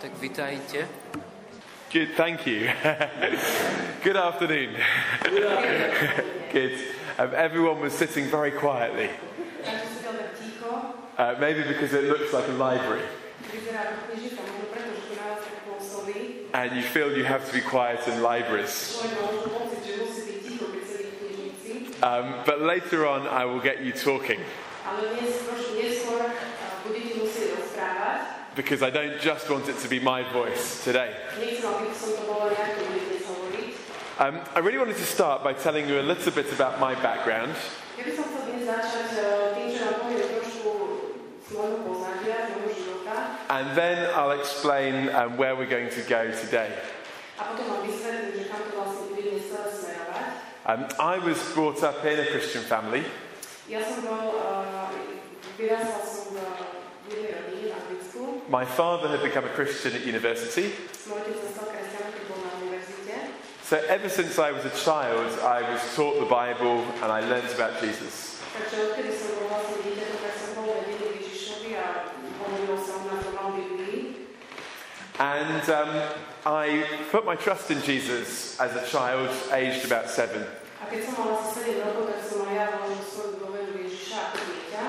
Tak witajcie. Good, thank you. Good afternoon. Good. Um, everyone was sitting very quietly, Každý sedel tak ticho, uh, maybe because it looks like a library, vyzerá ako knižnica, možno preto, že to na vás tak pôsobí. and you feel you have to be quiet in libraries. Človek má možno pocit, že musí byť ticho, keď sedí v knižnici. Um, but later on, I will get you talking Ale dnes, trošku neskôr a, budete musieť rozprávať. Because I don't just want it to be my voice today. Um, I really wanted to start by telling you a little bit about my background and then I'll explain um, where we're going to go today. Um, I was brought up in a Christian family. Ja som bol, uh, vyrastal som v v jednej rodine v Anglicku. My father had become a Christian at university. So ever since I was a child, I was taught the Bible and I learnt about Jesus. And um, I put my trust in Jesus as a child, aged about seven. A keď som mal asi 7 rokov, tak som aj ja vložil svoju dôveru Ježiša ako dieťa.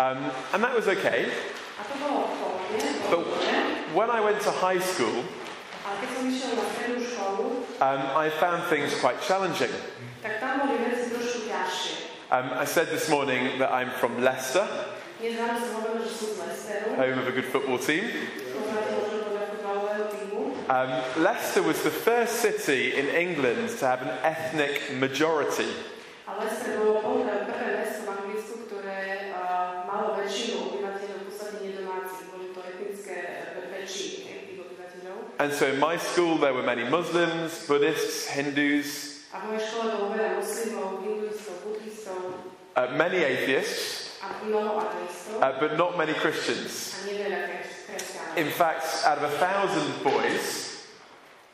Um, and that was okay. A to bolo v pohode, But when I went to high school, Ale keď som išiel na strednú školu, um, I found things quite challenging. tak tam boli veci trošku ťažšie. Um, I said this morning that I'm from Leicester, Dnes ráno som hovoril, že som z Lesteru. home of a good football team. Poznáte možno podľa futbalového týmu. Um, Leicester was the first city in England to have an ethnic majority. A Lester bolo prvé prvé mesto v Anglicku, ktoré uh, malo väčšinu obyvateľov, v podstate nedomácich, boli to etnické väčšiny tých obyvateľov. And so in my school there were many Muslims, Buddhists, Hindus, A v mojej škole bolo veľa muslimov, hinduistov, buddhistov uh, many atheists, a mnoho ateistov uh, but not many Christians. a nie veľa kres- kresťanov. In fact, out of a thousand boys,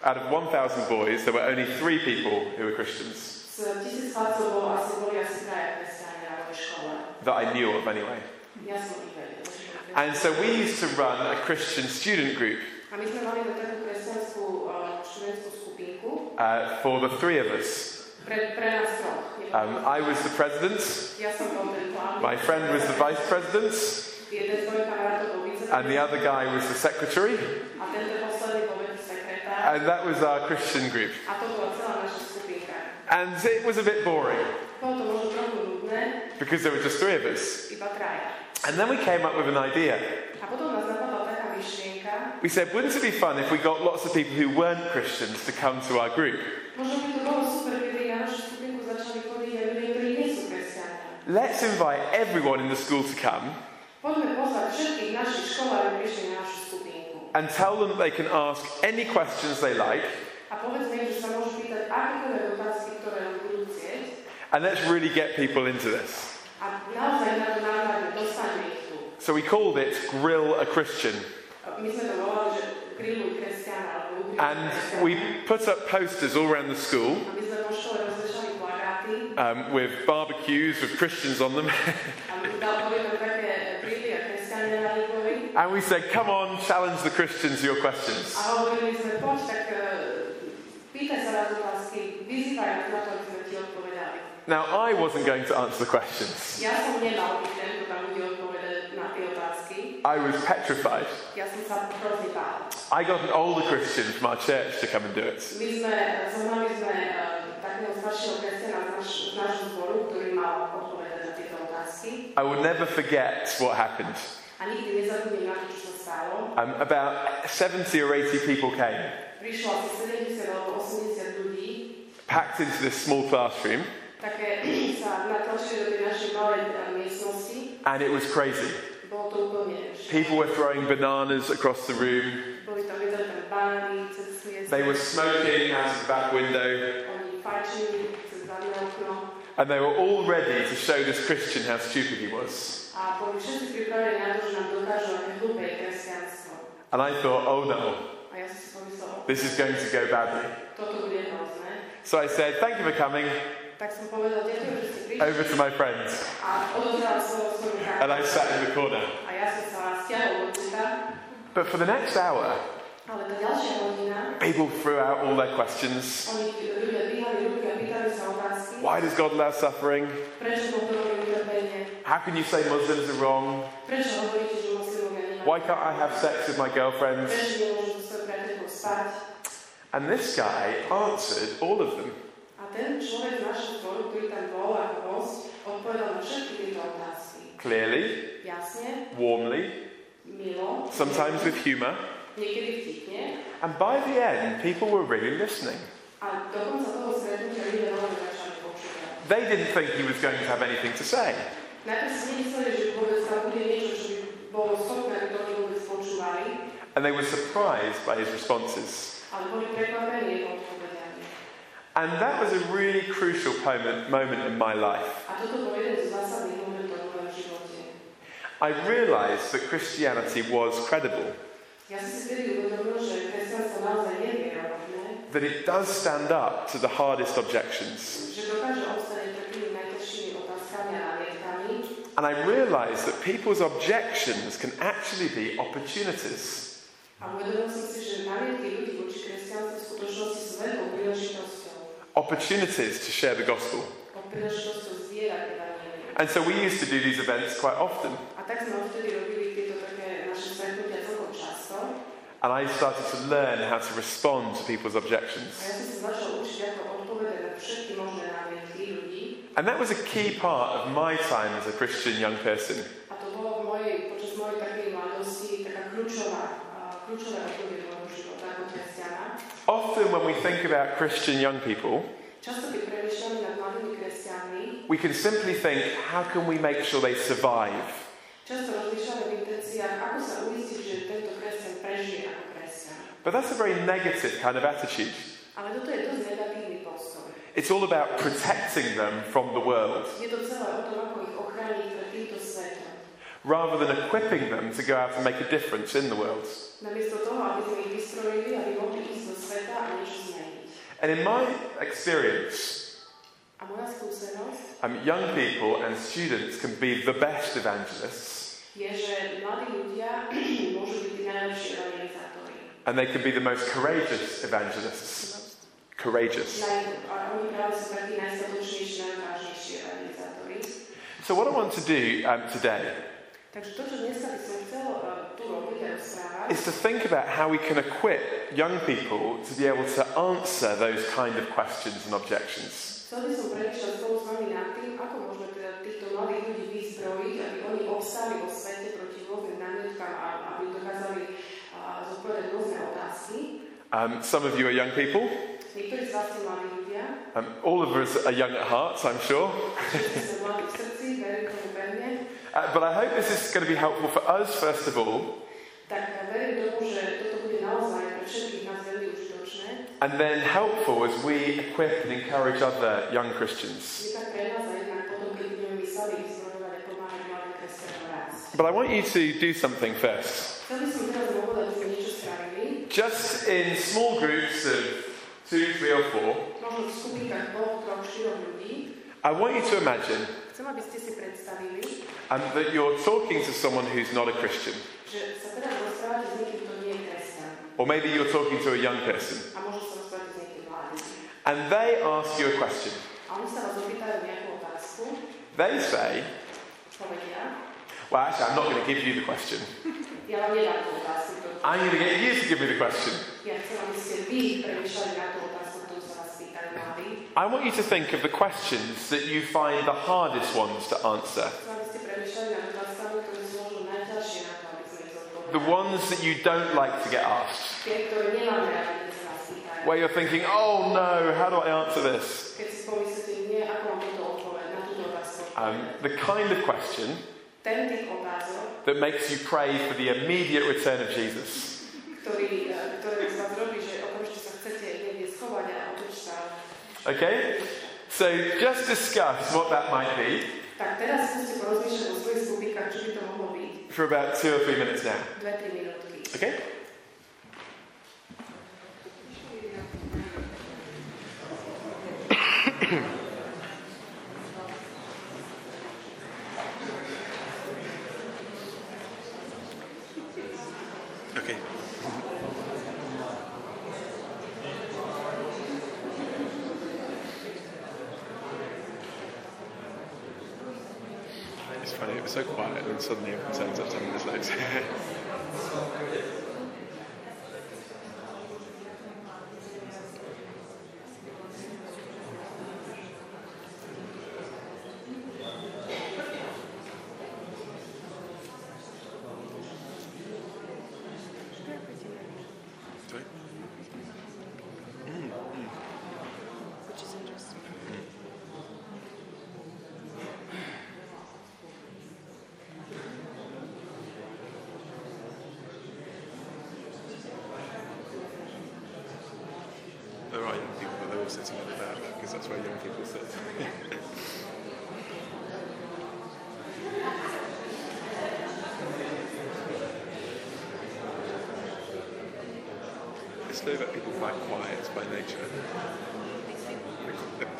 out of 1,000 boys, there were only three people who were Christians Z tisíc chlapcov bolo asi, boli asi traja kresťania na mojej škole. that I knew of anyway. Ja som ich vedel. že boli And so we used to run a Christian student group A my sme mali takú kresťanskú uh, študentskú skupinku uh, for the three of us. pre, pre nás troch. Um, I was the president, ja som bol ten hlavný. my friend was the vice president, Jeden z mojich kamarátov bol and the other guy was the secretary, A tento posledný bol taký sekretár. and that was our Christian group. A to bola celá naša skupinka. And it was a bit boring Bolo to možno trochu nudné, because there were just three of us. And then we came up with an idea. A potom nás napadla taká myšlienka, We said, wouldn't it be fun if we got lots of people who weren't Christians to come to our group? Let's invite everyone in the school to come and tell them they can ask any questions they like, and let's really get people into this. So we called it Grill a Christian. A My sme to volali, že grilluj kresťana, alebo ugrilluj And we put up posters all around the school A my sme po škole rozvešali plagáty um, with barbecues with Christians on them. a my dal- boli tam také grily a kresťania na nich boli. and we said, come on, challenge the Christians your questions. A hovorili sme, poď, tak uh, pýtaj sa rád otázky, vyzývaj nás na to, aby sme ti odpovedali. Now, I wasn't going to answer the questions. Ja som nemal byť ten, kto tam bude odpovedať na tie otázky. I was petrified. Ja som sa hrozne. I got an older Christian from our church to come and do it. My sme, zohnali sme takého staršieho kresťana z, naš, z nášho zboru, ktorý mal odpovedať na tieto otázky. I will never forget what happened. A nikdy nezabudnem na to, čo sa stalo. Um, about 70 or 80 people came, Prišlo asi 70 alebo 80 ľudí, packed into this small classroom, také sa natlačili do tej našej malej miestnosti. and it was crazy. Bolo to úplne People were throwing bananas across the room. Boli tam videli tam banány cez hviezdy. They were smoking out of the back window, Oni fajčili cez zadné okno. and they were all ready to show this Christian how stupid he was. A boli všetci pripravení na to, že nám dokážu, aké hlúpe je kresťanstvo. And I thought, oh no, A ja som si pomyslel, this is going to go badly. toto bude hrozné. So I said, thank you for coming Tak som povedal, že prišli. over to my friends. And. I sat in the corner. A ja som sa stiahol. But for the next hour, Ale tá ďalšia hodina, people threw out all their questions. oni ľudia dvíhali ruky a pýtali sa otázky. Why does God allow suffering? Prečo Boh dovolí utrpenie? How can you say Muslims are wrong? Prečo hovoríte, že moslimovia nemajú? Why can't I have sex with my girlfriends? Prečo nemôžu so svojou priateľkou spať? And this guy answered all of them. Ten človek z našho zboru, ktorý tam host, odpovedal na všetky tieto otázky. Clearly, Jasne, warmly, milo, sometimes with humour. niekedy vtipne. And by the end, people were really listening. A dokonca toho stretnutia ľudia veľmi začali počúvať. They didn't think he was going to have anything to say. Najprv si nemysleli, že vôbec tam bude niečo, čo by bolo schopné, aby to vôbec počúvali, And they were surprised by his responses. ale boli prekvapení jeho odpovediami. And that was a really crucial moment, in my life. I realized that Christianity was credible, that it does stand up to the hardest objections. And I realized that people's objections can actually be opportunities. Opportunities to share the gospel. O príležitosťou zdieľať evanjelium. And so we used to do these events quite often. A tak sme vtedy robili tieto také naše stretnutia celkom často. And I started to learn how to respond to people's objections. ja som sa začal učiť, ako odpovedať na všetky možné námietky ľudí. And that was a key part of my time as a Christian young person. Often, when we think about Christian young people, Často, keď premýšľame nad mladými kresťanmi, we can simply think, how can we make sure they survive? často rozmýšľame v intenciách, ako sa uistiť, že tento kresťan prežije ako kresťan. But that's a very negative kind of attitude. Ale toto je dosť negatívny postoj. It's all about protecting them from the world Je to celé o tom, ako ich ochrániť pred týmto svetom. rather than equipping them to go out and make a difference in the world. Namiesto toho, aby sme ich vystrojili, aby mohli ísť sveta a niečo zmeniť. And in my experience, A moja skúsenosť um, young people and students can be the best evangelists je, že mladí ľudia môžu byť najlepší evangelizátori. and they can be the most courageous evangelists. Courageous. Naj, a oni práve sú takí najstatočnejší, najvážnejší evangelizátori. So, what I want to do um, today Takže to, čo dneska by som chcel tu robiť a rozprávať, is to think about how we can equip young people to be able to answer those kind of questions and objections. chcel by som premýšľať spolu s vami nad tým, ako môžeme teda týchto mladých ľudí vyzbrojiť, aby oni obstáli vo svete proti rôznym námietkam a aby dokázali zodpovedať rôzne otázky. Um, some of you are young people. Niektorí z vás sú mladí ľudia, Um, all of us are young at heart, I'm sure. Uh, but I hope this is going to be helpful for us, first of all, tak verím tomu, že toto bude naozaj pre všetkých nás veľmi užitočné. and then helpful as we equip and encourage other young Christians. Je tak pre nás a jednak potom, keď budeme my sami vyzbrojovať a pomáhať mladým kresťanom rásť. But I want you to do something first. Chcel by som teraz povedať, že sme niečo spravili. Just in small groups of two, three, or four, Možno v skupinkách dvoch, troch, štyroch ľudí. I want you to imagine Chcem, aby ste si predstavili, um, that you're talking to someone who's not a Christian. že sa teraz rozprávate s niekým, kto nie je kresťan. Or maybe you're talking to a young person. A možno sa rozprávate s niekým mladým. And they ask you a question. A oni sa vás opýtajú nejakú otázku, They say, povedia, Well, actually, I'm not going to give you the question. ja vám nedám tú otázku, ktorú I'm going to get you to give me the question. ja chcem, aby ste vy premýšľali na tú otázku, ktorú sa vás pýtajú mladí. I want you to think of the questions that you find the hardest ones to answer. The ones that you don't like to get asked. Where you're thinking, oh no, how do I answer this? Um, the kind of question that makes you pray for the immediate return of Jesus. ktorý, eh, ktoré z vás robí, že okamžite sa chcete niekde schovať a otočiť sa. Okay? So just discuss what that might be Tak teraz skúste porozmýšľať o svojich skupinkách, čo by to mohlo byť. for about two or three minutes now. 2-3 minútky. Okay? Okay. It's so quiet, and then suddenly everyone turns up and there's loads. Sorry? Which is interesting. There are young people, but they're all sitting at the back because that's where young people sit. Slovak people quite quiet by nature.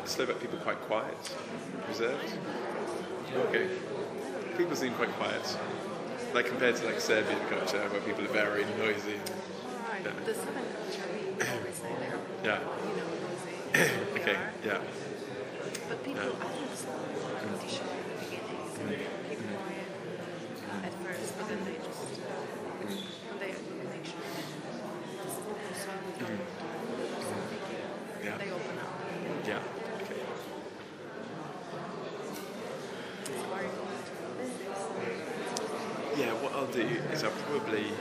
Slovak people quite quiet, reserved. Okay. People seem quite quiet. Like compared to like Serbian culture where people are very noisy. Right. Yeah. The southern culture, we always say they're, Yeah. you know, Okay. Yeah. But people, Yeah. I think it's pretty shy in the beginning. So they keep quiet at first, but then they just, mm. they make sure that this is the person who's going to do. Yeah. They open up. Yeah. Okay. So are you going to this? Yeah, what I'll do is I'll probably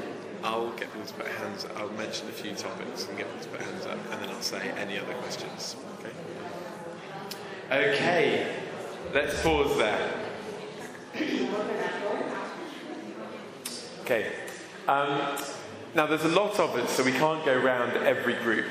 I'll get them to put hands I'll mention a few topics and get them to put hands up and then I'll say any other questions. Okay? Okay. Let's pause there. Okay. Um, now there's a lot of it, so we can't go around every group.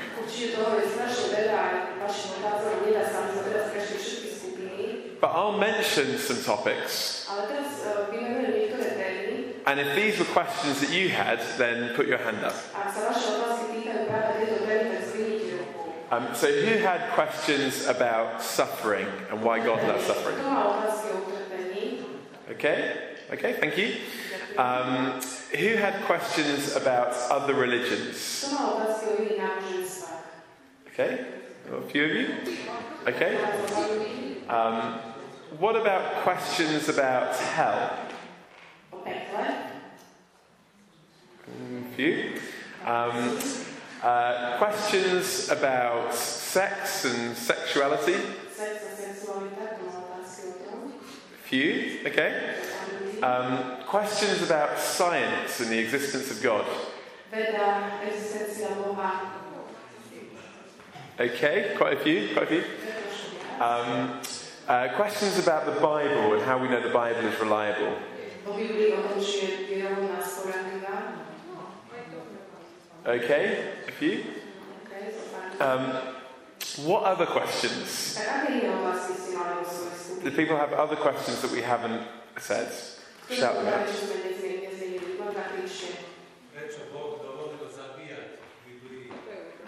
But I'll mention some topics. ale teraz uh, vymenujem niektoré témy. And if these were questions that you had, then put your hand up. Ak sa vaše otázky týkajú práve tejto témy, tak zdvihnite ruku. Um, so who had questions about suffering and why God loves suffering? Kto má otázky o utrpení? Okay, okay, thank you. Um, who had questions about other religions? Kto má otázky o iných náboženstvách? Okay, a few of you. Okay. Um, what about questions about hell? O pekle? A few. Um, uh, questions about sex and sexuality? Sex a sexualita, kto má otázky o tom? Few. Okay. Um, questions about science and the existence of God? Veda, existencia Boha. Okay, quite a few, quite a few. Um, uh, questions about the Bible and how we know the Bible is reliable. O o tom, či je vierohodná spoľahlivá. Okay, a few. Okay, so fajn. Um, what other questions? Tak aké iné otázky ste mali vo svojej skupine? Do people have other questions that we haven't said? Shout them povedali, out. že sme nezmienili, nezmienili, iba zakričte. Prečo Boh dovolil zabíjať v Biblii?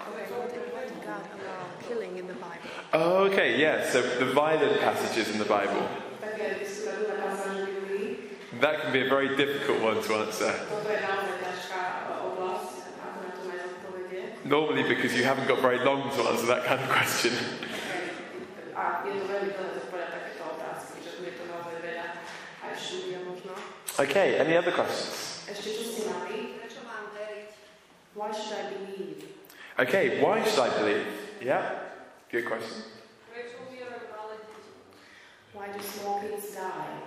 Why did God allow killing in the Bible? Oh, okay, yeah. So the violent passages in the Bible. Také diskutujúce pasáže v Biblii. That can be a very difficult one to answer. Normally, because you haven't got very long to answer that kind of question. Okay, any other questions? Why should I believe? Okay, why should I believe? Yeah, good question. Prečo umierajú malé deti? Why do small kids die?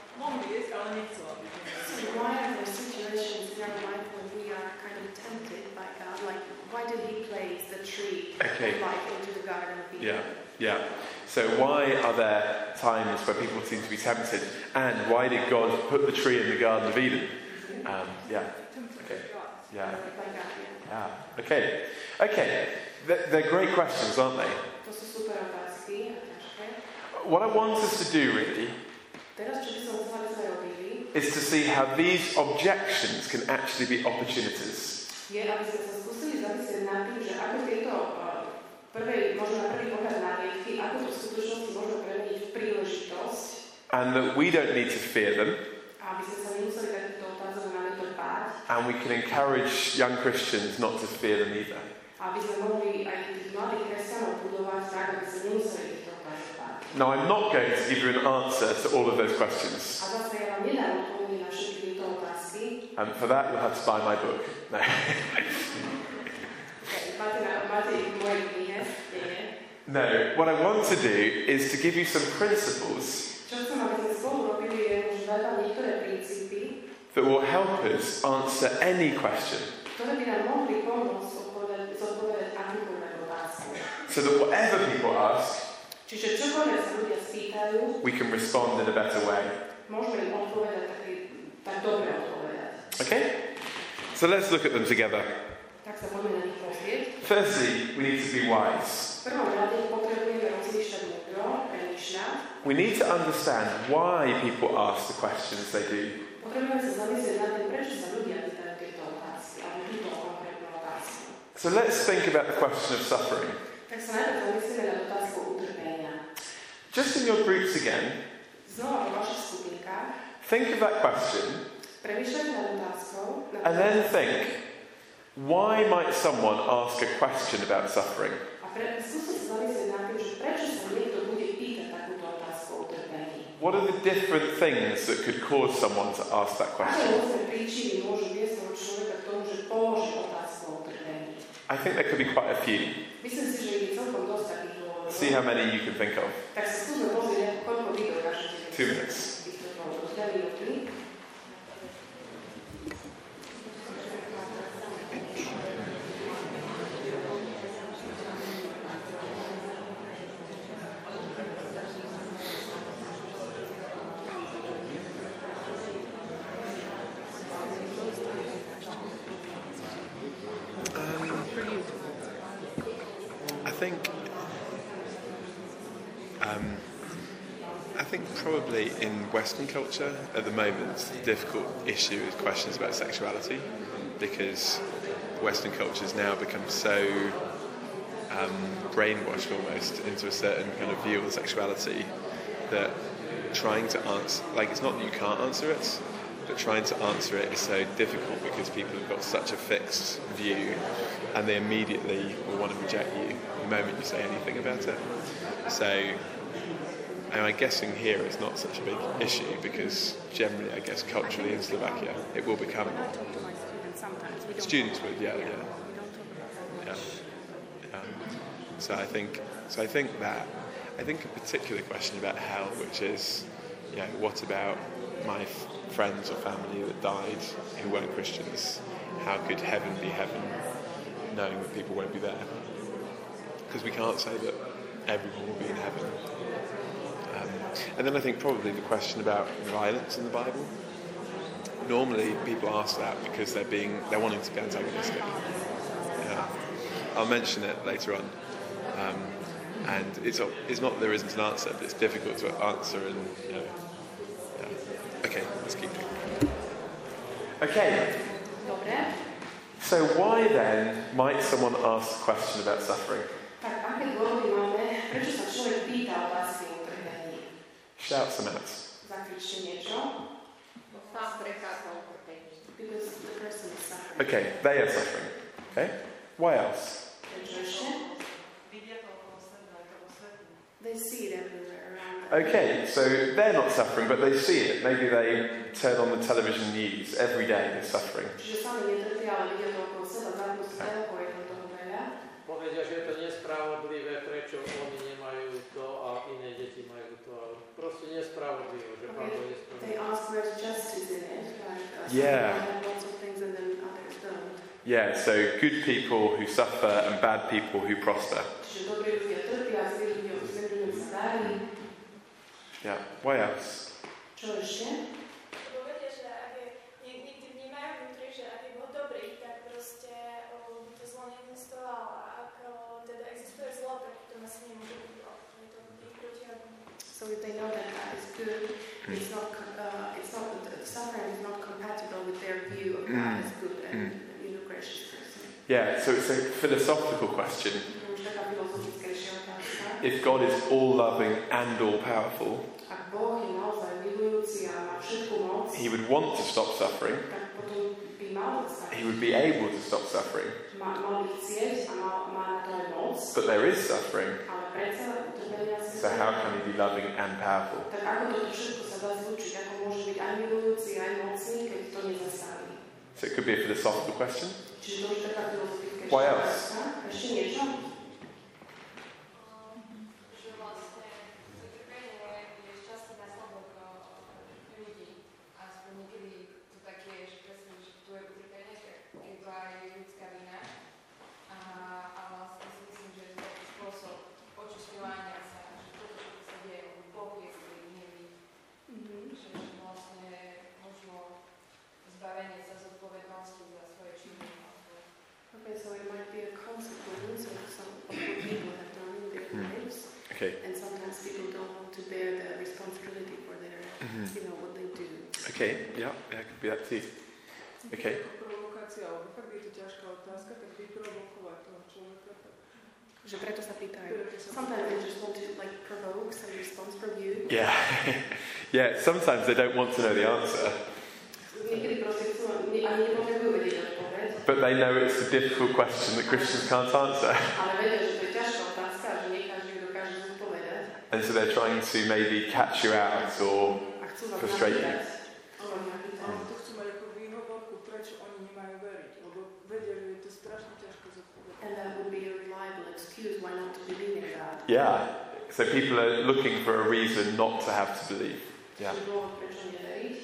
z ktorého mohli jesť, ale nechcel, So why are there situations in our life when we are kind of tempted by God? Like, why did He place the tree Okay. of life into the Garden of Eden? Yeah, yeah. So why are there times where people seem to be tempted? And why did God put the tree in the Garden of Eden? Um, yeah, okay. Yeah, yeah. yeah. Okay, okay. They're, they're great questions, aren't they? To sú super otázky a ťažké. What I want us to do really is to see how these objections can actually be opportunities. je, aby sme sa skúsili zamyslieť nad tým, že ako tieto prvej, možno na prvý pohľad námietky, ako to v skutočnosti možno premeniť v príležitosť, And that we don't need to fear them. a aby sme sa nemuseli takýchto otázok a námietov báť, And we can encourage young Christians not to fear them either. Now, I'm not going to give you an answer to all of those questions. A zase ja vám nedám odpovede na všetky tieto otázky. And for that, you'll have to buy my book. No. Máte, na, máte ich v mojej knihe, nie, nie. no, what I want to do is to give you some principles Čo chcem, aby sme spolu robili, je už dať vám niektoré princípy, that will help us answer any question ktoré by nám mohli pomôcť odpovedať, zodpovedať akúkoľvek otázku. so that whatever people ask, Čiže čokoľvek sa ľudia spýtajú, we can respond in a better way. môžeme im odpovedať tak, tak dobre odpovedať. Okay? So let's look at them together. Tak sa poďme na nich pozrieť. Firstly, we need to be wise. V prvom rade potrebujeme rozmýšľať múdro, premýšľať. We need to understand why people ask the questions they do. Potrebujeme sa zamyslieť nad tým, prečo sa ľudia pýtajú tieto otázky, alebo túto konkrétnu otázku. So let's think about the question of suffering. Tak sa najprv zamyslíme nad otázkou utrpenia. Just in your groups again, Znova vo vašich skupinkách think of that question premýšľajte nad otázkou, nad and then think why might someone ask a question about suffering? A pre, skúste sa zamyslieť nad tým, že prečo sa niekto bude pýtať takúto otázku o utrpení. What are the different things that could cause someone to ask that question? rôzne príčiny môžu viesť toho človeka k tomu, že položí otázku o utrpení. I think there could be quite a few. Myslím si, že je celkom dosť takých dôvodov. See how many you can think of. Tak sa skúsme pozrieť, koľko vy dokážete. Two minutes. vysvetľovať. Do dve minúty. I think. Um, I think probably Western culture at the moment, the difficult issue is questions about sexuality because Western culture has now become so um, brainwashed almost into a certain kind of view of sexuality that trying to answer, like, it's not that you can't answer it, but trying to answer it is so difficult because people have got such a fixed view and they immediately will want to reject you the moment you say anything about it. So, and I'm guessing here it's not such a big issue because generally, I guess culturally in Slovakia, it will become. I talk to my students sometimes. We don't Students would, yeah, yeah. We don't talk about that Yeah. Um, so I think, so I think that, I think a particular question about hell, which is, you know, what about my f- friends or family that died who weren't Christians? How could heaven be heaven, knowing that people won't be there? Because we can't say that everyone will be in heaven. And then I think probably the question about violence in the Bible. Normally, people ask that because they're being they're wanting to be antagonistic. Yeah. I'll mention it later on. Um, and it's, it's not that there isn't an answer, but it's difficult to answer. And you know, yeah. okay, let's keep going. Okay, so why then might someone ask a question about suffering? Tak aké dôvody máme? Prečo sa človek pýta otázky o utrpení? Shout some out. Zakričte niečo. Sám prechádzal utrpení. Because the person is suffering. Okay, they are suffering. Okay, why else? They see it everywhere around them. Okay, so they're not suffering, but they see it. Maybe they turn on the television news every day, they're suffering. Čiže sami netrpia, ale vidia to okolo seba, zapnú si telko, je tam toho veľa. Povedia, že je to nespravodlivé, prečo oni nemajú to a iné deti majú to. Ale proste nespravodlivé, že Pán Boh je They spravodlivý. ask where's justice in it. Like, uh, Yeah. lots of things and then others don't. Yeah, so good people who suffer and bad people who prosper. Čiže dobrí ľudia trpia, zlí ľudia, zlí sa darí. Yeah, why else? Čo ešte? Lebo vedia, že ak je, nie, niekedy vnímajú vnútri, že ak je Boh dobrý, tak proste o, to zlo neexistovalo. A ak o, teda existuje zlo, tak to asi nemôže byť zlo. Že je to ich protihodné. So if they know that God is good, it's not, uh, it's not the, suffering is not compatible with their view of God Mm. as good and you know, gracious person. Yeah, so it's a philosophical question. If God is all loving and all powerful, he would want to stop suffering, he would be able to stop suffering. But there is suffering, so how can he be loving and powerful? So it could be a philosophical question. Čiže to už taká filozofická What else? otázka. Ešte niečo? že vlastne utrpenie je často následok eh, ľudí. Aspoň niekedy to tak je, že presne, že tu je utrpenie, tak je to aj ľudská vina. A, a vlastne si myslím, že je to taký spôsob očisťovania sa, že toto, čo sa deje, lebo Boh je zlý, nie my. Že, že vlastne možno zbavenie sa zodpovednosti za svoje činy. alebo Okay, so it might be a consequence of some of what people have done in their Hmm. lives, Okay. and sometimes people don't want to bear the responsibility for their, Mhm. you know, what they do. Okay, yeah, yeah, it could be that too. Okay. Provokácia, alebo fakt je to ťažká otázka, tak vyprovokovať toho človeka. Že preto sa pýtajú. Sometimes they just want to like provoke some response from you. Yeah. yeah, sometimes they don't want to know the answer, Niekedy proste chcú, ani nepotrebujú vedieť but they know it's a difficult question that Christians can't answer. ale vedia, že to je ťažká otázka a že nie každý ju dokáže zodpovedať. And so they're trying to maybe catch you out or A chcú vás Frustrate you. napýtať. Chcú vás napýtať. Ale to chcú mať ako výhovorku, prečo oni nemajú veriť, lebo vedia, že je to strašne ťažko zodpovedať. And that would be a reliable excuse why not to believe in God. Yeah. So people are looking for a reason not to have to believe. Yeah. Čiže dôvod, prečo neveriť.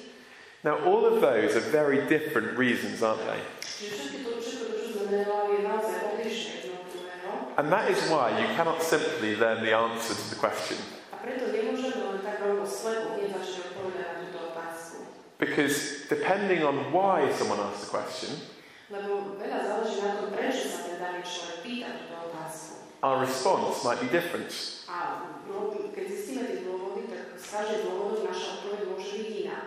Now, all of those are very different reasons, aren't they? Čiže všetko to, všetko to, čo sme menovali, je naozaj odlišné jedno od druhého. And that is why you cannot simply learn the answer to the question. A preto nemôžeme len tak rovno slepo hneď začať odpovedať na túto otázku. Because depending on why someone asks the question, our response might be different. A no, keď zistíme tie dôvody, tak z každej dôvodu naša odpoveď môže byť iná.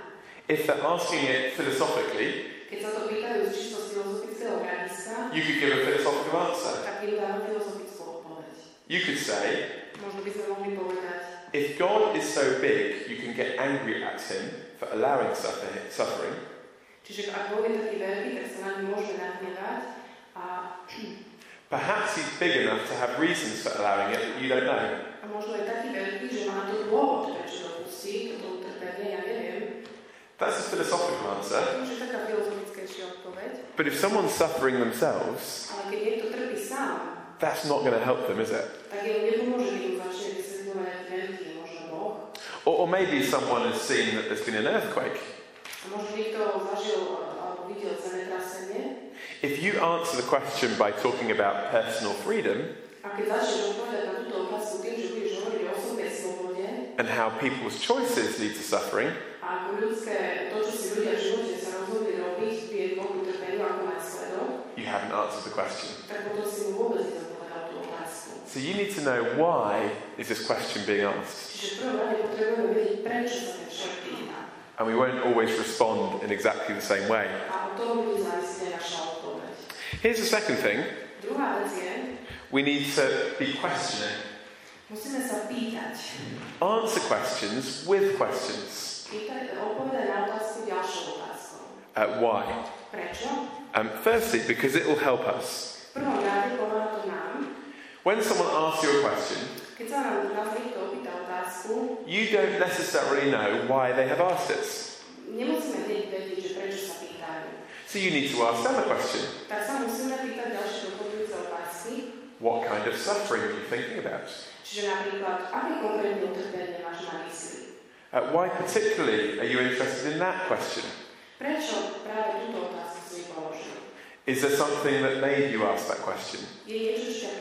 If they're asking it philosophically, Keď sa to pýtajú z čisto z filozofického hľadiska, you could give a philosophical answer. tak im dáme filozofickú odpoveď. You could say, Možno by sme mohli povedať, if God is so big, you can get angry at him for allowing suffering, čiže ak Boh je taký veľký, tak sa na ňu môžeme nahnevať a, perhaps he's big enough to have reasons for allowing it that you don't know. a možno je taký veľký, že má to dôvod, prečo dopustí toto utrpenie, ja neviem. That's a philosophical answer. To už je taká filozofickejšia odpoveď. But if someone's suffering themselves, Ale keď niekto trpí sám, that's not going to help them, is it? tak jemu nepomôže, keď mu začne vysvetľovať aký veľký je možno Boh. Or, or maybe someone has seen that there's been an earthquake. A možno niekto zažil alebo videl zemetrasenie. If you answer the question by talking about personal freedom A keď začneš odpovedať na túto otázku tým, že budeš hovoriť o osobnej slobode and how people's choices lead to suffering, a ako ľudské, to, čo si ľudia v živote sa rozhodli robiť, vie k Bohu utrpeniu ako následok, you haven't answered the question. tak potom si mu vôbec nezodpovedal tú otázku. So you need to know why is this question being asked. Čiže v prvom rade potrebujeme vedieť, prečo sa ten človek pýta. And we won't always respond in exactly the same way. A od toho bude závisieť aj naša odpoveď. Here's the second thing Druhá vec je, we need to be questioning. musíme sa pýtať. Answer questions with questions. Pýtať, odpovedať na otázku ďalšou otázkou. Uh, why? Um, firstly, because it will help us. V prvom rade pomáha to nám. When someone asks you a question, Keď sa nám nás niekto opýta otázku, you don't necessarily know why they have asked it. nemusíme hneď vedieť, že prečo sa pýtajú. So you need to ask them a question. Tak sa musíme pýtať ďalšie doplňujúce otázky. What kind of suffering are you thinking about? Čiže napríklad, aké konkrétne utrpenie máš na mysli? Uh, why particularly are you interested in that question? Prečo práve túto otázku si položil? Is there something that made you ask that question? Je niečo, čo ťa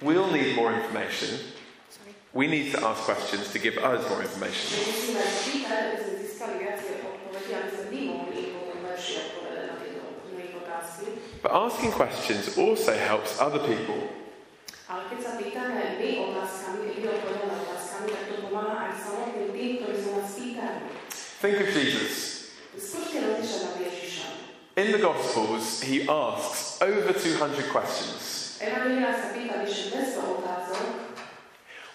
We'll need more information. Sorry. We need to ask questions to give us more information. musíme sa pýtať, aby sme získali viacej odpovedí, aby sme my mohli im potom lepšie odpovedať na tieto na ich otázky. But asking questions also helps other people. Ale keď sa pýtame my otázkami, keď my odpovedáme otázkami, tak to pomáha aj samotným tým, ktorí sa nás pýtajú. Think of Jesus. Skúste rozmýšľať nad Ježišom. In the Gospels, he asks over 200 questions. Evangelia sa pýta vyše 200 otázok.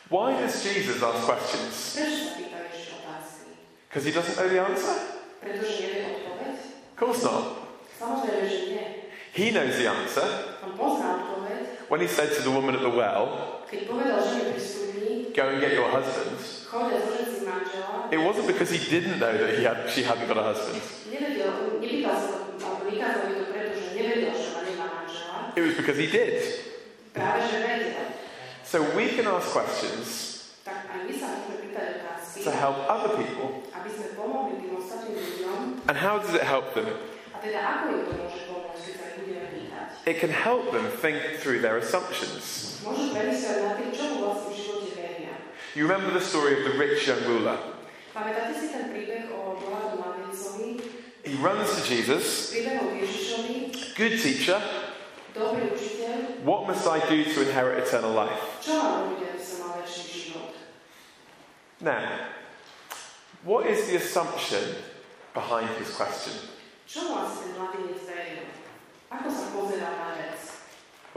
Why does Jesus ask questions? Prečo sa pýta Ježiš otázky? Because he doesn't know the answer? Pretože nevie odpoveď? Of course not. Samozrejme, že nie. He knows the answer. On pozná odpoveď. When he said to the woman at the well, Keď povedal žene pri studni, Go and get your husband, chodia zožať si manžela, it wasn't because he didn't know that he had, she hadn't got a husband. It was because he did. Práve, že vedel. So we can ask questions Tak aj my sa môžeme pýtať otázky, to help other people. aby sme pomohli tým ostatným ľuďom. And how does it help them? A teda ako im to môže pomôcť, keď sa ich budeme pýtať? It can help them think through their assumptions. Môžu premyslieť nad tým, čo mu vlastne v živote veria. You remember the story of the rich young ruler? Pamätáte si ten príbeh o bohatom mladencovi? He runs to Jesus, Príbeh o Ježišovi, Good teacher, what must I do to inherit eternal life? čo mám robiť, aby som mal lepší život? Now, what is the assumption behind his question? Čo mu asi ten mladinec veril? Ako sa pozeral na vec?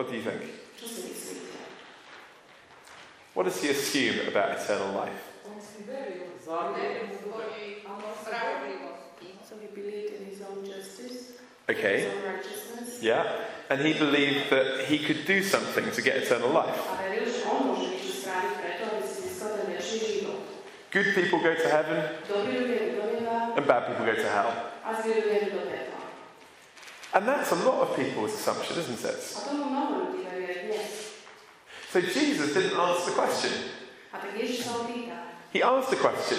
What do you think? Čo si myslíte? What does he assume about eternal life? On si veril. Zákon. Svoji A on si veril. spravodlivosti. So he believed in his own justice, his Okay, yeah. And he believed that he could do something to get eternal life. A veril, že on môže niečo spraviť preto, aby si získal ten lepší život. Good people go to heaven, Dobrí ľudia idú do neba and bad people go to hell. a zlí ľudia idú do pekla. And that's a lot of people's assumption, isn't it? A tomu mnoho ľudí verí aj dnes. So Jesus didn't answer the question. A tak Ježiš sa opýta. He asked the question,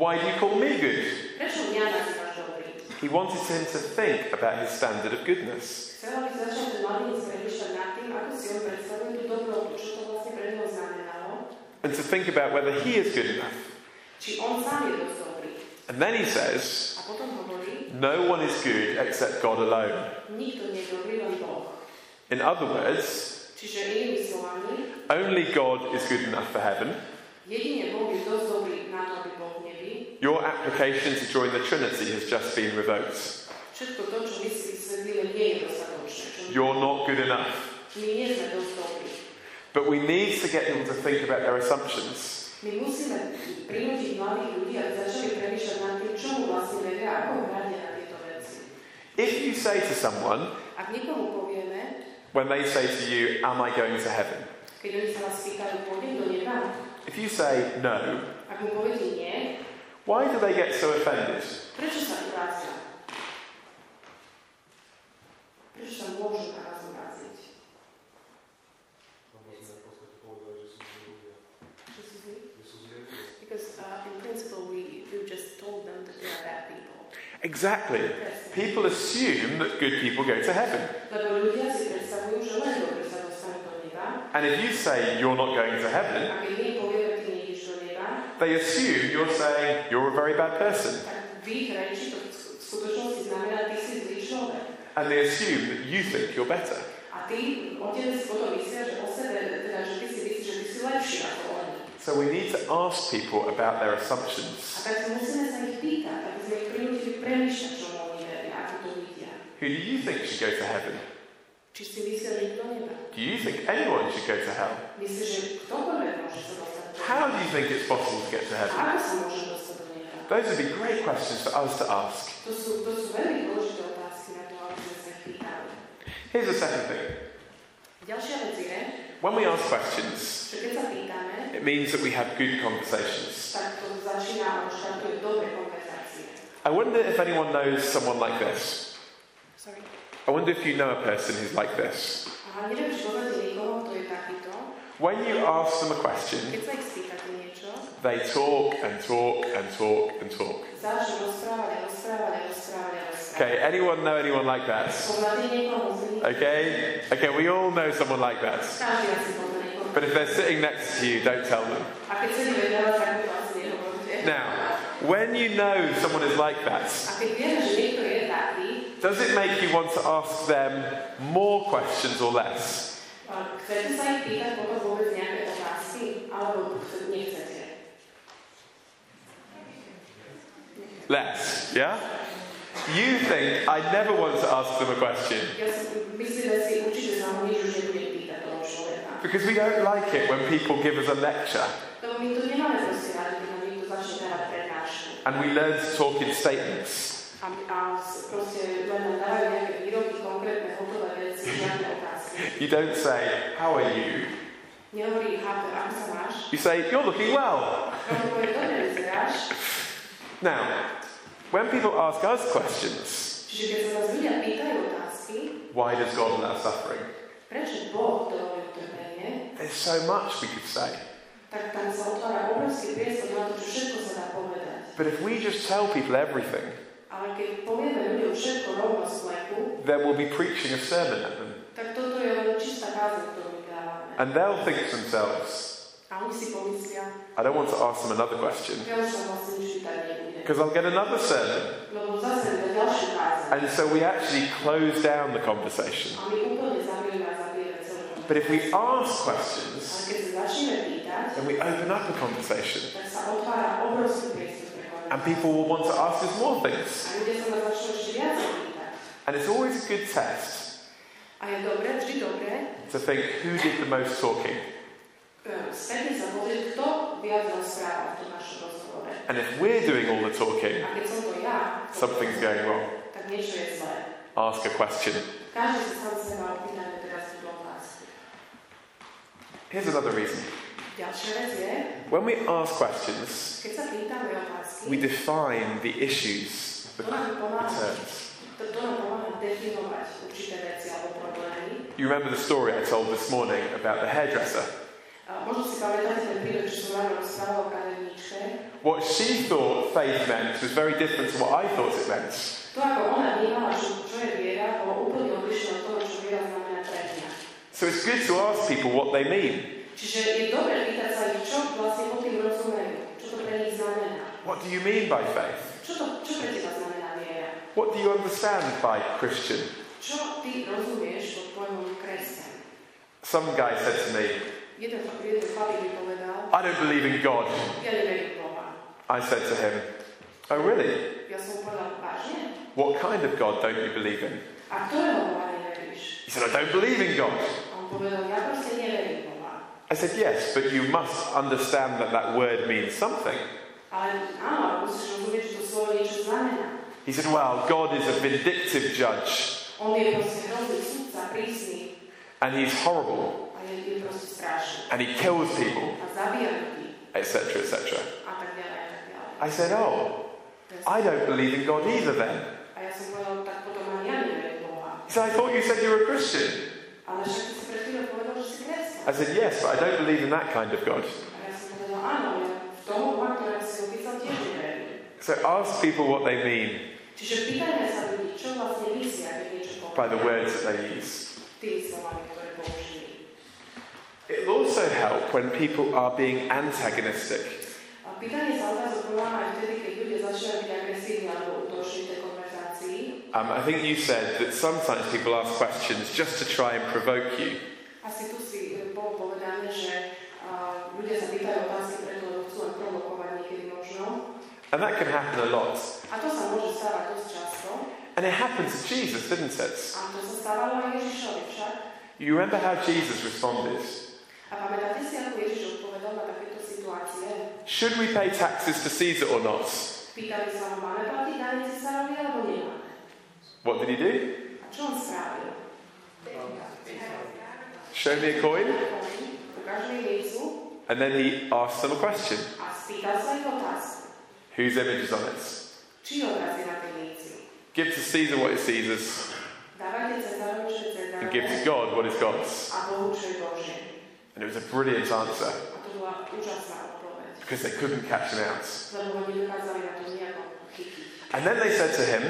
Why do you call me good? prečo mňa nazývaš dobrý? He wanted him to think about his standard of goodness. Chcel, aby začal ten mladý premýšľať nad tým, ako si on predstavuje tú dobrotu, čo to vlastne pre neho znamenalo, and to think about whether he is good enough. či on sám je dosť dobrý. And then he says, A potom hovorí, No one is good except God alone. nikto nie je dobrý, len Boh. In other words, Čiže inými slovami, only God is good enough for heaven. Your application to join the Trinity has just been revoked. Všetko to, čo my si vysvetlíme, nie je dostatočné. Čo my, You're not good enough. my nie sme dosť dobrí. But we need to get people to think about their assumptions. My musíme prinútiť mladých ľudí, aby začali premýšľať nad tým, čo mu vlastne veria, ako hľadia na tieto veci. If you say to someone, Ak niekomu povieme, when they say to you, Am I going to heaven? keď oni sa vás pýtajú, pôjdem do neba, If you say no, ak mu poviete nie, why do they get so offended? prečo sa urazia? Prečo sa môžu na vás uraziť? Čo? Because uh, in principle we, we just told them that they are bad people. Exactly. People assume that good people go to heaven. Lebo ľudia si predstavujú, že len dobrí sa dostanú do neba. And if you say you're not going to heaven, A keď my povieme, ty nejdeš do neba, they assume you're saying you're a very bad person. tak v ich reči to v sku- v skutočnosti znamená, ty si zlý človek. And they assume that you think you're better. A ty, oni si potom myslia, že o sebe, teda, že ty si myslíš, že ty si lepší ako oni. So we need to ask people about their assumptions. tak musíme sa ich pýtať, aby sme ich prinútili premýšľať, čo oni veria, ako to vidia. Who do you think should go to heaven? Či si myslia, že ich do. Do you think anyone should go to hell? Myslíš, že ktokoľvek môže sa dostať do How do you think it's possible to get to heaven? ako sa môže dostať do neba? Those would be great questions for us to ask. To sú, to sú veľmi dôležité otázky na to, aby sme sa ich pýtali. Here's the second thing. Ďalšia vec je, When we ask questions, že keď sa pýtame, it means that we have good conversations. tak to začína alebo štartuje dobré konverzácie. I wonder if anyone knows someone like this. Sorry. I wonder if you know a person who's like this. When you ask them a question, Keď sa ich spýtate niečo, they talk and talk and talk and talk. začnú rozprávať a rozprávať a rozprávať a rozprávať. Okay, anyone know anyone like that? Poznáte niekoho z nich? Okay? Okay, we all know someone like that. Každý asi pozná niekoho. But if they're sitting next to you, don't tell them. A keď sedí vedľa vás, tak mu to asi nehovoríte. Now, when you know someone is like that, A keď vieme, že niekto je taký, does it make you want to ask them more questions or less? Chcete sa ich pýtať potom vôbec nejaké otázky? Alebo nechcete? Less, yeah? You think I never want to ask them a question Ja si myslíme si, určite sa ho nič už nebudem pýtať toho človeka. because we don't like it when people give us a lecture Lebo my to nemáme proste radi, keď nám niekto začne dávať prednášku. and we learn to talk in statements. A, a proste len dávajú nejaké výroky, konkrétne hotové veci, žiadne otázky. You don't say, How are you? Nehovorí, ako sa máš? You say, You're looking well. On povie, dobre vyzeráš. Now, when people ask us questions, Čiže keď sa nás ľudia pýtajú otázky, why does God allow suffering? prečo Boh dovolil utrpenie, There's so much we could say. tak tam sa otvára obrovský priestor na to, čo všetko sa dá povedať. But if we just tell people everything, Ale keď povieme ľuďom všetko rovno z fleku, then we'll be preaching a sermon at them. tak toto je len čistá kázeň, ktorú my dávame. And they'll think to themselves, A oni si pomyslia, I don't want to ask them another question ja už sa vlastne nič pýtať nebudem. because I'll get another sermon. Lebo zase bude ďalšiu kázeň. And so we actually close down the conversation. A my úplne zavrieme a zavrieme celú But if we ask questions, keď sa začneme pýtať, then we open up a conversation. And people will want to ask us more things. A ľudia sa nás začnú ešte viac pýtať. And it's always a good test A je dobré, vždy dobré, to think who did the most talking. spätne sa pozrieť, kto viac rozpráva v tom našom rozhovore. And if we're doing all the talking, A keď som to ja, something's going wrong. tak niečo je zlé. Ask a question. Každý sa sám seba opýtajme teraz túto otázku. Here's another reason. Ďalšia vec je, When we ask questions, keď sa pýtame otázky, we define the issues, the to nám pomáha, terms. to, to nám pomáha definovať určité veci alebo problémy. You remember the story I told this morning about the hairdresser? A možno si pamätáte ten príbeh, čo som ráno rozprával o kaderníčke. What she thought faith meant was very different to what I thought it meant. To, ako ona vnímala, čo, čo je viera, bolo úplne odlišné od toho, čo viera znamená pre mňa. So it's good to ask people what they mean. Čiže je dobre pýtať sa čo vlastne pod tým rozumejú, čo to pre nich znamená. What do you mean by faith? Čo, to, čo pre teba znamená viera? What do you understand by Christian? Čo ty rozumieš pod pojmom kresťan? Some guy said to me, Jeden, jeden chlapík mi povedal, I don't believe in God. ja neverím v Boha. I said to him, Oh, really? Ja som povedal, vážne? What kind of God don't you believe in? A ktorého Boha neveríš? He said, I don't believe in God. I said, Yes, but you must understand that that word means something. Ale áno, ale musíš rozumieť, že to slovo niečo znamená. He said, Well, God is a vindictive judge, On je proste hrozný sudca, prísny and he's horrible, a je, je proste strašný. and he kills people, A zabíja ľudí etc., etc. a tak ďalej a tak ďalej. I said, Oh, I don't believe in God either then. A ja som povedal, tak potom ani ja neverím v Boha. He said, I thought you said you were a Christian. Ale však ty si pred chvíľou povedal, že si kresťan. I said, Yes, but I don't believe in that kind of God. So ask people what they mean by the words that they use. It will also help when people are being antagonistic. Um, I think you said that sometimes people ask questions just to try and provoke you. Asi tu si e, bolo povedané, že a, ľudia sa pýtajú otázky preto, lebo chcú len provokovať niekedy možno. And that can happen a lot. A to sa môže stávať dosť často. And it happened to Jesus, didn't it? A to sa stávalo aj Ježišovi však. You remember how Jesus responded? A pamätáte si, ako Ježiš odpovedal na takéto situácie? Should we pay taxes to Caesar or not? Pýtali sa ho, máme platiť dane Cesarovi alebo nemáme? What did he do? A čo on spravil? Show me a coin? Ukáž mi mincu And then he asked them a question a spýtal sa ich otázku. Whose image is on it? Či obraz je na tej minci? Give to Caesar what is Caesar's, Dávajte Cesarovi, čo and give to God what is God's. a Bohu, čo je Božie. And it was a brilliant answer A to bola úžasná odpoveď. because they couldn't catch him out. Lebo ho nedokázali na to nejako chytiť. And then they said to him,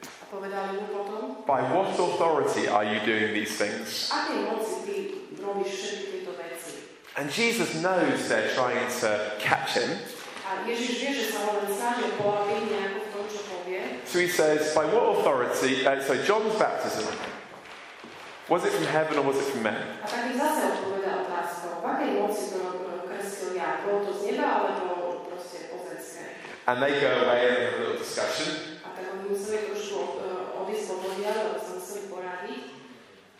A povedali mu potom, By what authority are you doing these things? And Jesus knows they're trying to catch him. A Ježiš vie, že sa ho len snažil polaviť nejako v tom, čo povie. So he says, By what authority? Uh, so John's baptism, was it from heaven or was it from men? A tak ich zase odpovedá otázkou, v akej moci to krstil ja? Bolo to z neba, alebo proste pozemské? And they go away and have a little discussion. A tak oni museli trošku odísť slobodia, lebo sa museli poradiť.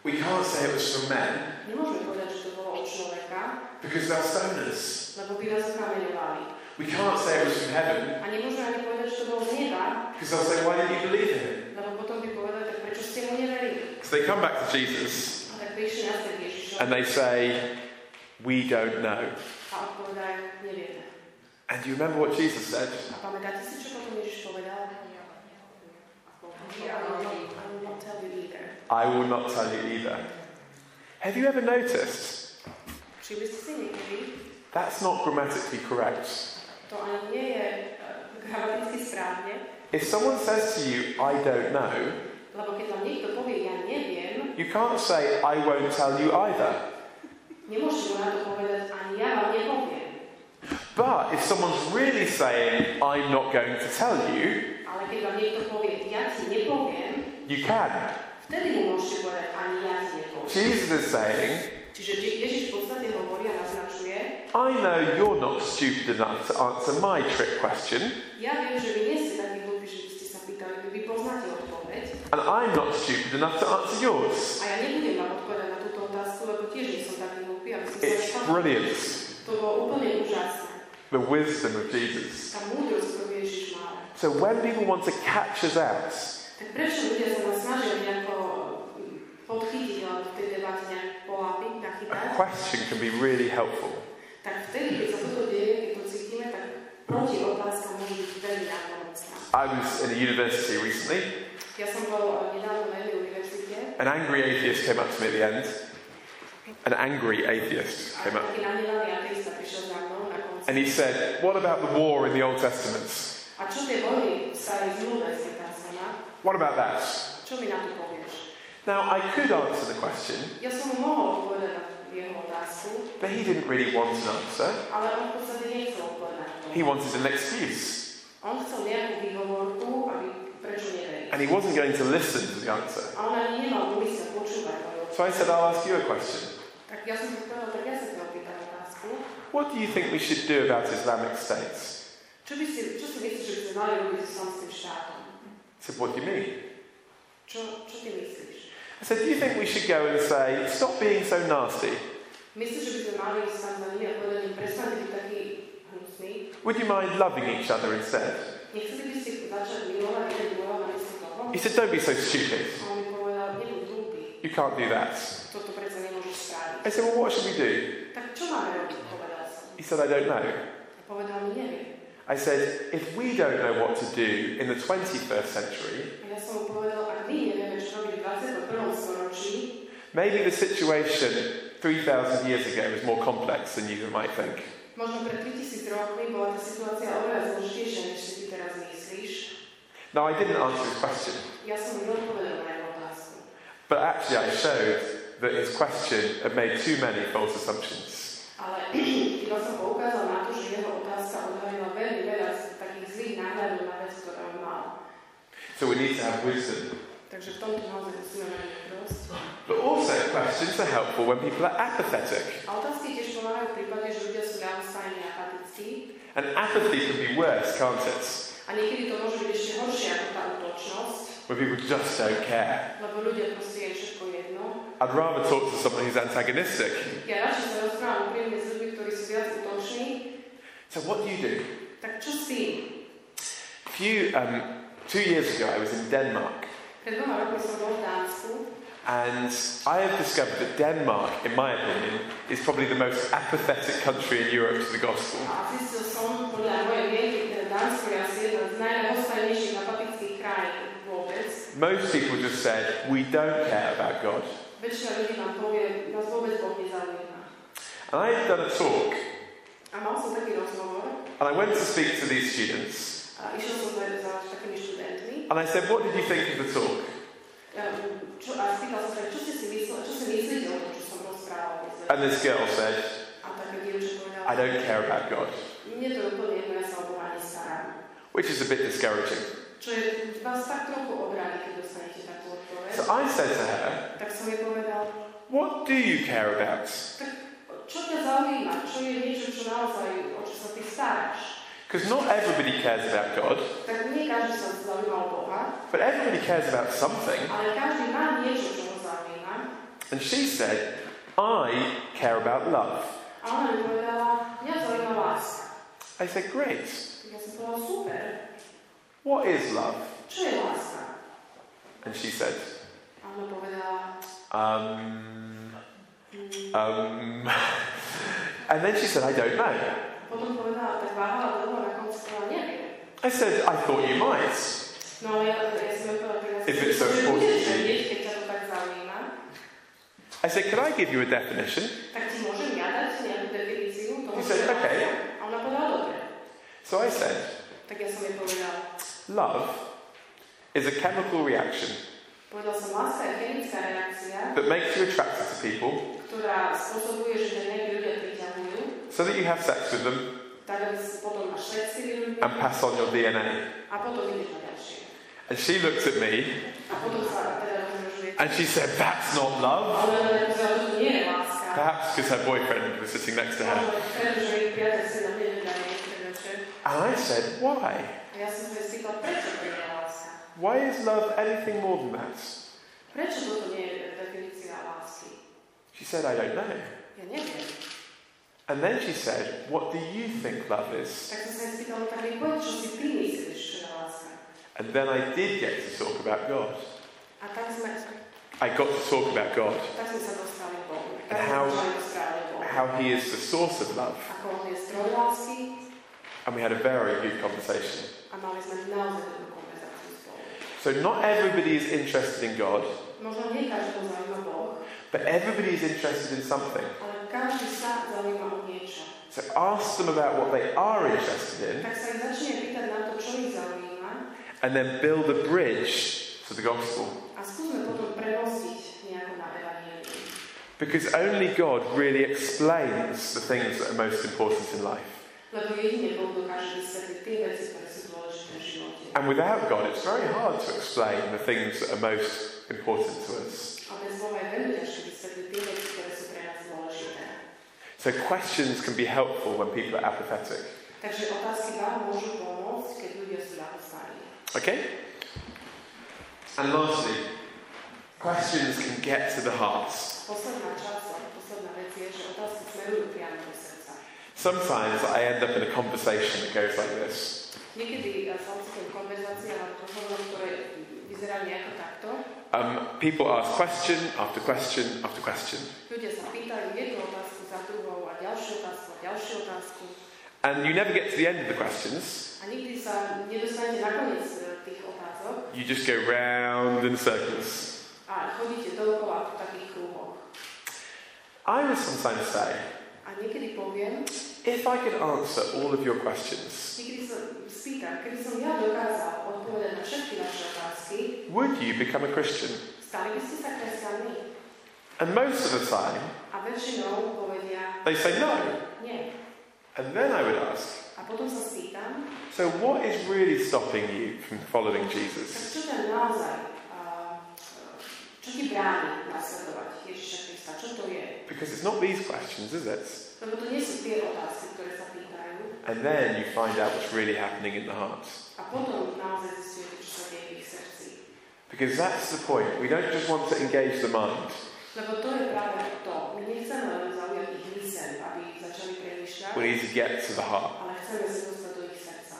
We can't say it was from men Nemôžeme povedať, že to bolo od človeka, because they'll stone us. lebo by nás okameňovali. We can't say it was from heaven A nemôžeme ani povedať, že to bolo z neba, because they'll say, Why didn't you believe in him? lebo potom by povedali, tak prečo ste mu neverili? So they come back to Jesus A tak prišli naspäť k and they say, We don't know. a odpovedajú, nevieme. And do you remember what Jesus said? A pamätáte čo potom Ježiš povedal? I will not tell you either. I will not tell you either. Have you ever noticed Všimli ste si niekedy, that's not grammatically correct? to ani nie je gramaticky správne, If someone says to you, I don't know, lebo keď vám niekto povie, ja neviem, you can't say, I won't tell you either. nemôžete mu na to povedať, ani ja vám nepoviem. But if someone's really saying, I'm not going to tell you, Ale keď vám niekto povie, ja ti nepoviem, you can. vtedy mu môžete povedať, ani ja ti nepoviem. Jesus is saying, Čiže Je- Ježiš v podstate hovorí a naznačuje, I know you're not stupid enough to answer my trick question, ja viem, že vy nie ste takí hlúpi, že by ste sa pýtali, vy, vy poznáte odpoveď. and I'm not stupid enough to answer yours. A ja nebudem vám odpovedať na túto otázku, lebo tiež nie som taký hlúpy, aby som sa It's brilliant, To bolo úplne úžasné. the wisdom of Jesus. Tá múdrosť, ktorú Ježiš mal. So when people want to catch us out, a question can be really helpful. Tak vtedy, keď sa toto deje, keď to cítime, tak proti otázka môže byť veľmi nápomocná. I was in a university recently. Ja som bol nedávno na jednej univerzite An angry atheist came up to me at the end. An angry atheist came up. taký nahnevaný ateista prišiel za mnou na konci. And he said, What about the war in the Old Testament? A čo tie vojny v starej zmluve, spýtam sa ma, What about that? Now, I could answer the question, Ja som mu mohol odpovedať na jeho otázku, but he didn't really want an answer. ale on v podstate nechcel odpovedať na to. He wanted an excuse. On chcel nejakú výhovorku, aby prečo neverí. And he wasn't going to listen to the answer. A on ani nemal úmysel počúvať moju So I said, I'll ask you a question. Tak ja som si povedal, tak ja sa ťa opýtam otázku. What do you think we should do about Islamic states? Čo, by si, čo si myslíš, že by sme mali robiť s islamským štátom? I said, What do you mean? Čo, čo ty myslíš? I said, Do you think we should go and say, Stop being so nasty? Myslíš, že by sme mali ísť tam za nimi a povedať im, prestaňte byť taký hnusný? Would you mind loving each other instead? Nechceli by ste začať milovať jeden druhého namiesto toho? He said, Don't be so stupid. A on mi povedal, nebuď hlúpy, You can't do that. toto predsa nemôžeš spraviť. I said, Well, what should we do? Tak čo máme robiť, povedal som. He said, I don't know. A povedal mi, neviem. I said, If we don't know what to do in the 21st century, maybe the situation 3,000 years ago was more complex than you might think. možno pred 3000 rokmi bola tá situácia oveľa zložitejšia, než si ty teraz myslíš. Now, I didn't answer his question, Ja som neodpovedal na jeho otázku. but actually, I showed that his question had made too many false assumptions. Ale iba som poukázal na to, že jeho otázka odhalila veľmi veľa takých zlých náhľadov na vec, ktoré mal. So we need to have wisdom. Takže v tomto naozaj musíme mať múdrosť. But also, questions are helpful when people are apathetic. A otázky tiež pomáhajú v prípade, že ľudia sú ľahostajní a apatickí. And apathy can be worse, can't it? A niekedy to môže byť ešte horšie ako tá útočnosť, Where people just don't care. lebo ľudia proste je všetko jedno. I'd rather talk to someone who's antagonistic. Ja radšej sa rozprávam úprimne s ľuďmi, ktorí sú viac útoční. So, what do you do? Tak čo s tým? A few, um, two years ago, I was in Denmark. Pred dvoma rokmi som bol v Dánsku And I have discovered that Denmark, in my opinion, is probably the most apathetic country in Europe to the gospel. a zistil som podľa mojej mienky, že Dánsko je asi jedna z najhostajnejších apatických krajín vôbec. Most people just said, We don't care about God. Väčšina ľudí nám povie, nás vôbec Boh nezaujíma. And I had done a talk, A mal som taký rozhovor and I went to speak to these students, and I said, What did you think of the talk? Um, čo, a spýtal som sa, čo ste si mysleli, čo si myslíte o tom, čo som rozprával? And this girl said, A také dievča povedala, I don't care about God, mne to úplne jedno, ja sa o Boha nestarám. which is a bit discouraging. Čo je, vás tak trochu obrádi, keď dostanete takú odpoveď. So I said to her, Tak som jej What do you care about? čo ťa zaujíma? Čo je niečo, čo naozaj, o čo sa ty staráš? Because not everybody cares about God, tak nie každý sa zaujíma but everybody cares about something. ale každý má niečo, čo. And she said, I care about love. A ona mi povedala, mňa zaujíma. I said, Great. Ja som super, What is love? And she said, ona Um, um, and then she said, I don't know. Potom povedala, tak váhala dlho, na konci povedala, neviem. I said, I thought you might. No ale ja, ja som jej povedala, tak ja If it's so important to you. vedieť, keď ťa to tak zaujíma, I said, Could I give you a definition? tak ti môžem ja dať nejakú definíciu toho, He said, okay. A ona povedala, dobre. So I said, Tak ja som jej povedala, Love is a chemical reaction povedal som, láska je chemická reakcia, that makes you attracted to people so that you have sex with them tak aby si potom máš sex s tými ľuďmi and pass on your DNA. a potom ideš na ďalšie. And she looked at me A potom sa teda rozmnožuje. and she said, That's not love. A ona teda pozerala, že to nie je láska. Perhaps because her boyfriend was sitting next to her. Ale pretože jej priateľ si na mne nedá niektoré večer. And I said, Why? A ja som sa jej spýtala, prečo to nie je láska? Why is love anything more than that? Prečo toto nie je definícia lásky? She said, I don't know. And then she said, What do you think love is? Tak som sa jej spýtala, tak mi povedz, čo si ty myslíš, čo je láska. And then I did get to talk about God. A tak sme, I got to talk about God, tak sme sa dostali k Bohu. And how- začali rozprávať o Bohu. how He is the source of love. Ako on je stroj lásky And we had a very good conversation. a mali sme naozaj dobrú konverzáciu spolu. So, not everybody is interested in God, Možno nie každého zaujíma Boh, but everybody is interested in something. Ale každý sa zaujíma o niečo. So, ask them about what they are interested in, Tak sa ich začne pýtať na to, čo ich zaujíma and then build a bridge to the gospel. a skúsme potom premostiť nejako na evanielium. Because only God really explains the things that are most important in life. Lebo jedine Boh dokáže vysvetliť tie veci, ktoré sú dôležité v živote. And without God, it's very hard to explain the things that are most important to us. A bez Boha je veľmi ťažké vysvetliť tie veci, ktoré sú pre nás dôležité. So, questions can be helpful when people are apathetic. Takže otázky vám môžu pomôcť, keď ľudia sú ľahostajní. Okay? And lastly, questions can get to the heart. Posledná časť, posledná vec je, že otázky smerujú priamo do srdca. Sometimes I end up in a conversation that goes like this. Niekedy sa ocitnem konverzácii alebo rozhovorom, ktoré vyzerajú nejako takto. Um, people ask question after question after question. Ľudia sa pýtajú jednu otázku za druhou a ďalšiu otázku a ďalšiu otázku. And you never get to the end of the questions. A nikdy sa nedostanete na koniec eh, You just go round in circles. a chodíte dookola v takých kruhoch. I would sometimes say, A niekedy poviem, if I could answer all of your questions, niekedy sa spýtam, keby som ja dokázal odpovedať na všetky vaše otázky, would you become a Christian? stali by ste sa kresťanmi? And most of the time, A väčšinou povedia, they say no. And then I would ask, A potom sa spýtam, so what is really stopping you from following Jesus? čo ťa naozaj, uh, čo ti bráni nasledovať Ježiša Krista? Čo to je? Because it's not these questions, is it? Lebo to nie sú tie otázky, ktoré sa pýtajú. And then you find out what's really happening in the heart. A potom naozaj zistujete, čo sa deje v ich srdci. Because that's the point. We don't just want to engage the mind. Lebo to je práve to. My nechceme len zaujať We need to get to the heart. ale chceme sa dostať do ich srdca.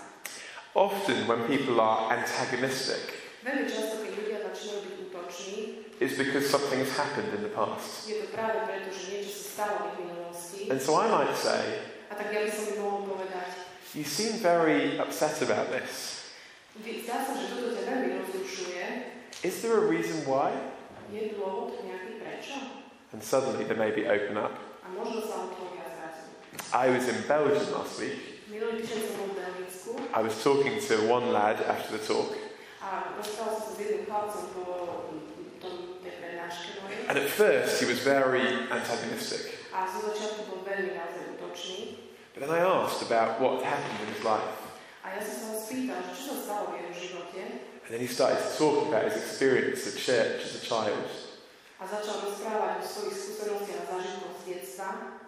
Often, when people are antagonistic, Veľmi často, keď ľudia začínajú byť útoční, it's because something has happened in the past. je to práve preto, že niečo sa stalo v ich minulosti. And so I might say, A tak ja by som im mohol povedať, You seem very upset about this. vy- zdá sa, že toto ťa veľmi rozrušuje. Is there a reason why? Je dôvod nejaký prečo? And suddenly they maybe open up. A možno sa otvoria zrazu. I was in Belgium last week. Minulý týždeň som bol v Belgicku I was talking to one lad after the talk, a rozprával som sa s jedným chlapcom po tom, tej prednáške mojej. and at first he was very antagonistic. A zo začiatku bol veľmi naozaj útočný. But then I asked about what had happened in his life. A ja som sa ho spýtal, že čo sa stalo v jeho živote. And then he started to talk about his experience at church as a child.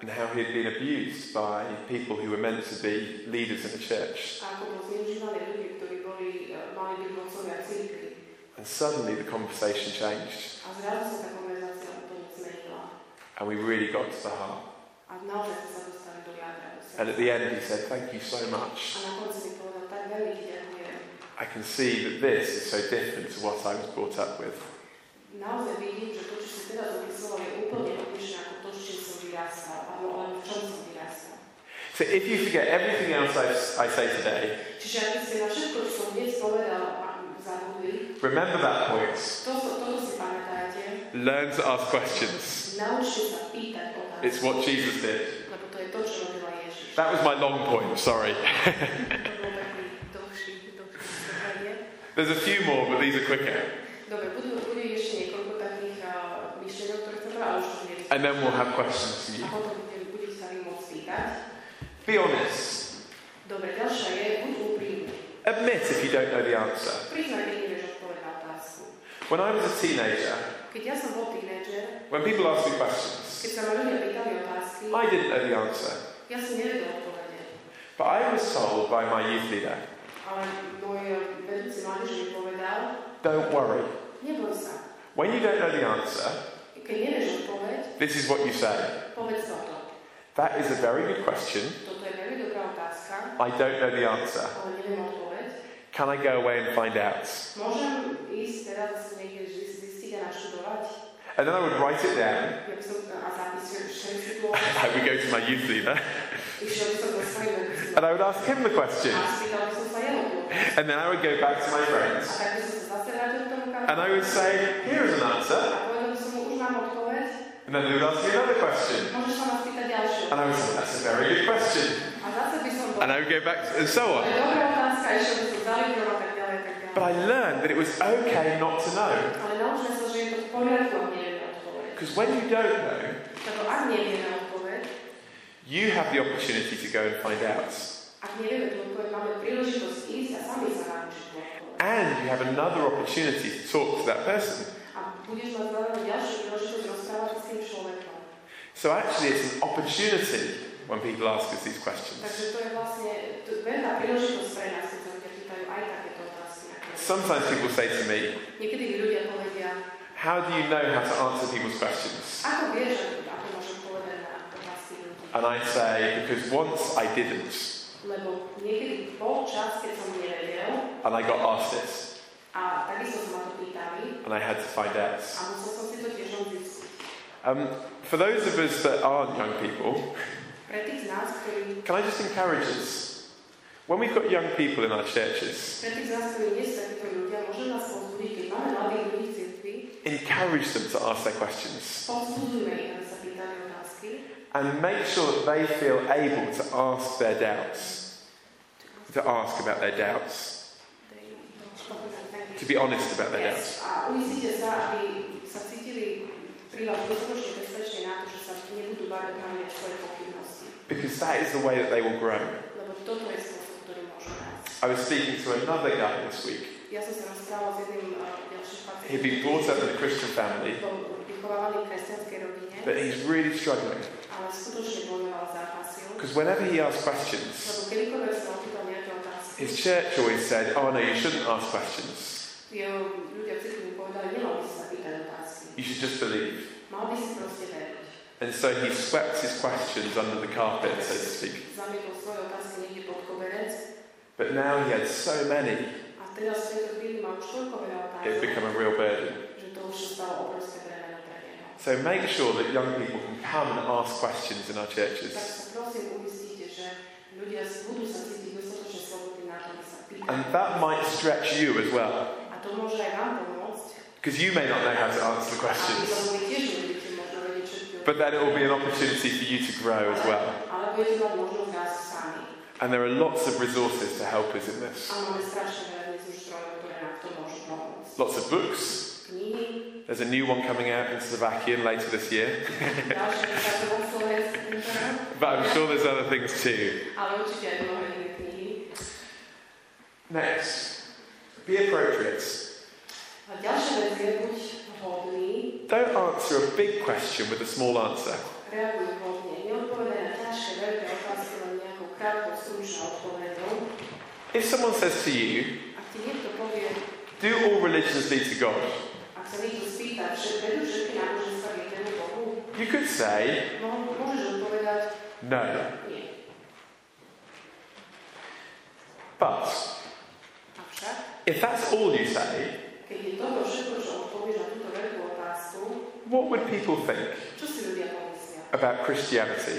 And how he had been abused by people who were meant to be leaders in the church. a ako bol zneužívaný ľudí, ktorí boli, e, mali byť vodcovia církvy. And suddenly the conversation changed, A zrazu sa tá konverzácia úplne zmenila. and we really got to the heart. A naozaj sme sa dostali do jadra. Do And at the end, he said, Thank you so much. na konci mi povedal, tak veľmi ti ďakujem. I can see that this is so different to what I was brought up with. Naozaj vidím, že to, čo si teraz opisoval, je úplne odlišné ako to, s čím som vyrastal, alebo len v čom som vyrastal. So if you forget everything else I, I say today, Čiže ak by ste na všetko, čo som dnes povedal, a zabudli, remember that point. to, toto si pamätajte, Learn to ask questions. naučte sa pýtať otázky, It's what Jesus did. lebo to je to, čo robila Ježiš. That was my long point, sorry. To bol taký dlhší, dlhší vysvetlenie. There's a few more, but these are quicker. Dobre, budú, bude ešte niekoľko takých uh, myšlienok, ktoré chcem ale už And then we'll have questions A you. potom bude, budete sa môcť pýtať. Be honest. Dobre, ďalšia je, buď úprimný. Admit if you don't know the answer. Priznaj, keď nevieš na otázku. When I was a teenager, Keď ja som bol tínedžer, when people asked me keď questions, sa ma ľudia pýtali otázky, I didn't know the answer. ja som nevedel. But I was told by my youth leader, Ale môj vedúci mládež mi povedal, don't worry. When you don't know the answer, Keď nevieš odpoveď, this is what you say. That is a very good question. Toto je veľmi dobrá otázka, I don't know the answer. ale neviem odpoveď. Can I go away and find out? Môžem ísť teraz zase niekde zis- zistiť a naštudovať? And then I would write it down. Ja by som a zapisujem všetky tu I would go to my youth leader Išiel by som do svojej vedúci and I would ask him the question. a spýtal by som sa jeho tú otázku. And then I would go back to my friends and I would say, Here is an answer. And then they would ask me another question. And I would say, That's a very good question. And I would go back, and so on. But I learned that it was okay not to know. Because when you don't know, you have the opportunity to go and find out. Ak nevieme tú odpoveď, máme príležitosť ísť a sami sa naučiť tú odpoveď. And you have another opportunity to talk to that person. A budeš mať zároveň ďalšiu príležitosť rozprávať s tým človekom. So actually, it's an opportunity when people ask us these questions. Takže to je vlastne to je veľká príležitosť pre nás, keď sa ľudia pýtajú aj takéto otázky. ako je. Sometimes people say to me, Niekedy mi ľudia povedia, How do you know how to answer people's questions? ako vieš, ako môžem povedať na otázky ľudí. And I say, Because once I didn't, Lebo niekedy bol čas, keď som nevedel and I got asked it, a takisto sa ma to pýtali and I had to find out. a musel som si to tiež zistiť. Um, for those of us that aren't young people, Pre tých z nás, ktorí, can I just encourage us? When we've got young people in our churches, pre tých z nás, ktorí nie sú takíto ľudia, môžem nás povzbudiť, keď máme mladých ľudí v cirkvi, encourage them to ask their questions ich, aby sa pýtali otázky and make sure that they feel able to ask their doubts, to ask about their doubts, to be honest about their doubts. A uistite sa, aby sa cítili príľad dostatočne bezpečne na to, že sa nebudú báť opravňať svoje pochybnosti. Because that is the way that they will grow. Lebo toto je spôsob, ktorý môžu rásť. I was speaking to another guy this week. Ja som sa rozprával s jedným ďalším He'd been brought up in a Christian family, Bol vychovávaný v kresťanskej rodine, but he's really struggling. Ale skutočne bojoval zápasil. Because whenever he asked questions, kedykoľvek sa opýtal nejaké otázky, his church always said, Oh no, you shouldn't ask questions. jeho ľudia v cirkvi mu povedali, nemal by si sa pýtať otázky. You should just believe. Mal by si proste veriť. And so he swept his questions under the carpet, so to speak. Zamietol svoje otázky niekde pod koberec But now he had so many, a teraz v tejto chvíli má už toľko veľa it had become a real burden. So make sure that young people can come and ask questions in our churches. sa prosím uistite, že ľudia budú sa cítiť dostatočne slobodní na to, aby sa pýtali. And that might stretch you as well. A to môže aj vám pomôcť. Because you may not know how to answer the questions. tomu tiež nebudete možno vedieť všetky But then it will be an opportunity for you to grow as well. Ale budete mať možnosť rásť sami. And there are lots of resources to help us in this. A máme strašne veľa dnes už zdrojov, ktoré nám v tom môžu pomôcť. Lots of books. There's a new one coming out in Slovakian later this year. But I'm sure there's other things too. Next, be appropriate. Don't answer a big question with a small answer. If someone says to you, Do all religions lead to God? Ak sa niekto spýta, že vedú všetky náboženstva k jednému Bohu, You could say, mo- môžeš odpovedať No. But if that's all you say, keď je toto všetko, čo odpovieš na túto veľkú otázku, what would people think čo si ľudia pomyslia about Christianity?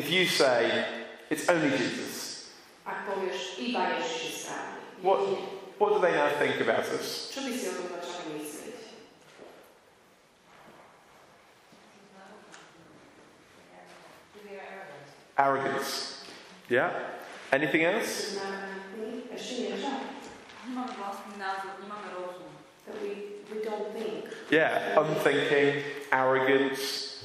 If you say, It's only Jesus, Ak povieš, iba Ježiš je správny. What- what do they now think about us? Čo by si o tom začali myslieť? Arrogance. Yeah? Anything else? That we, we don't think. Yeah, unthinking, arrogance,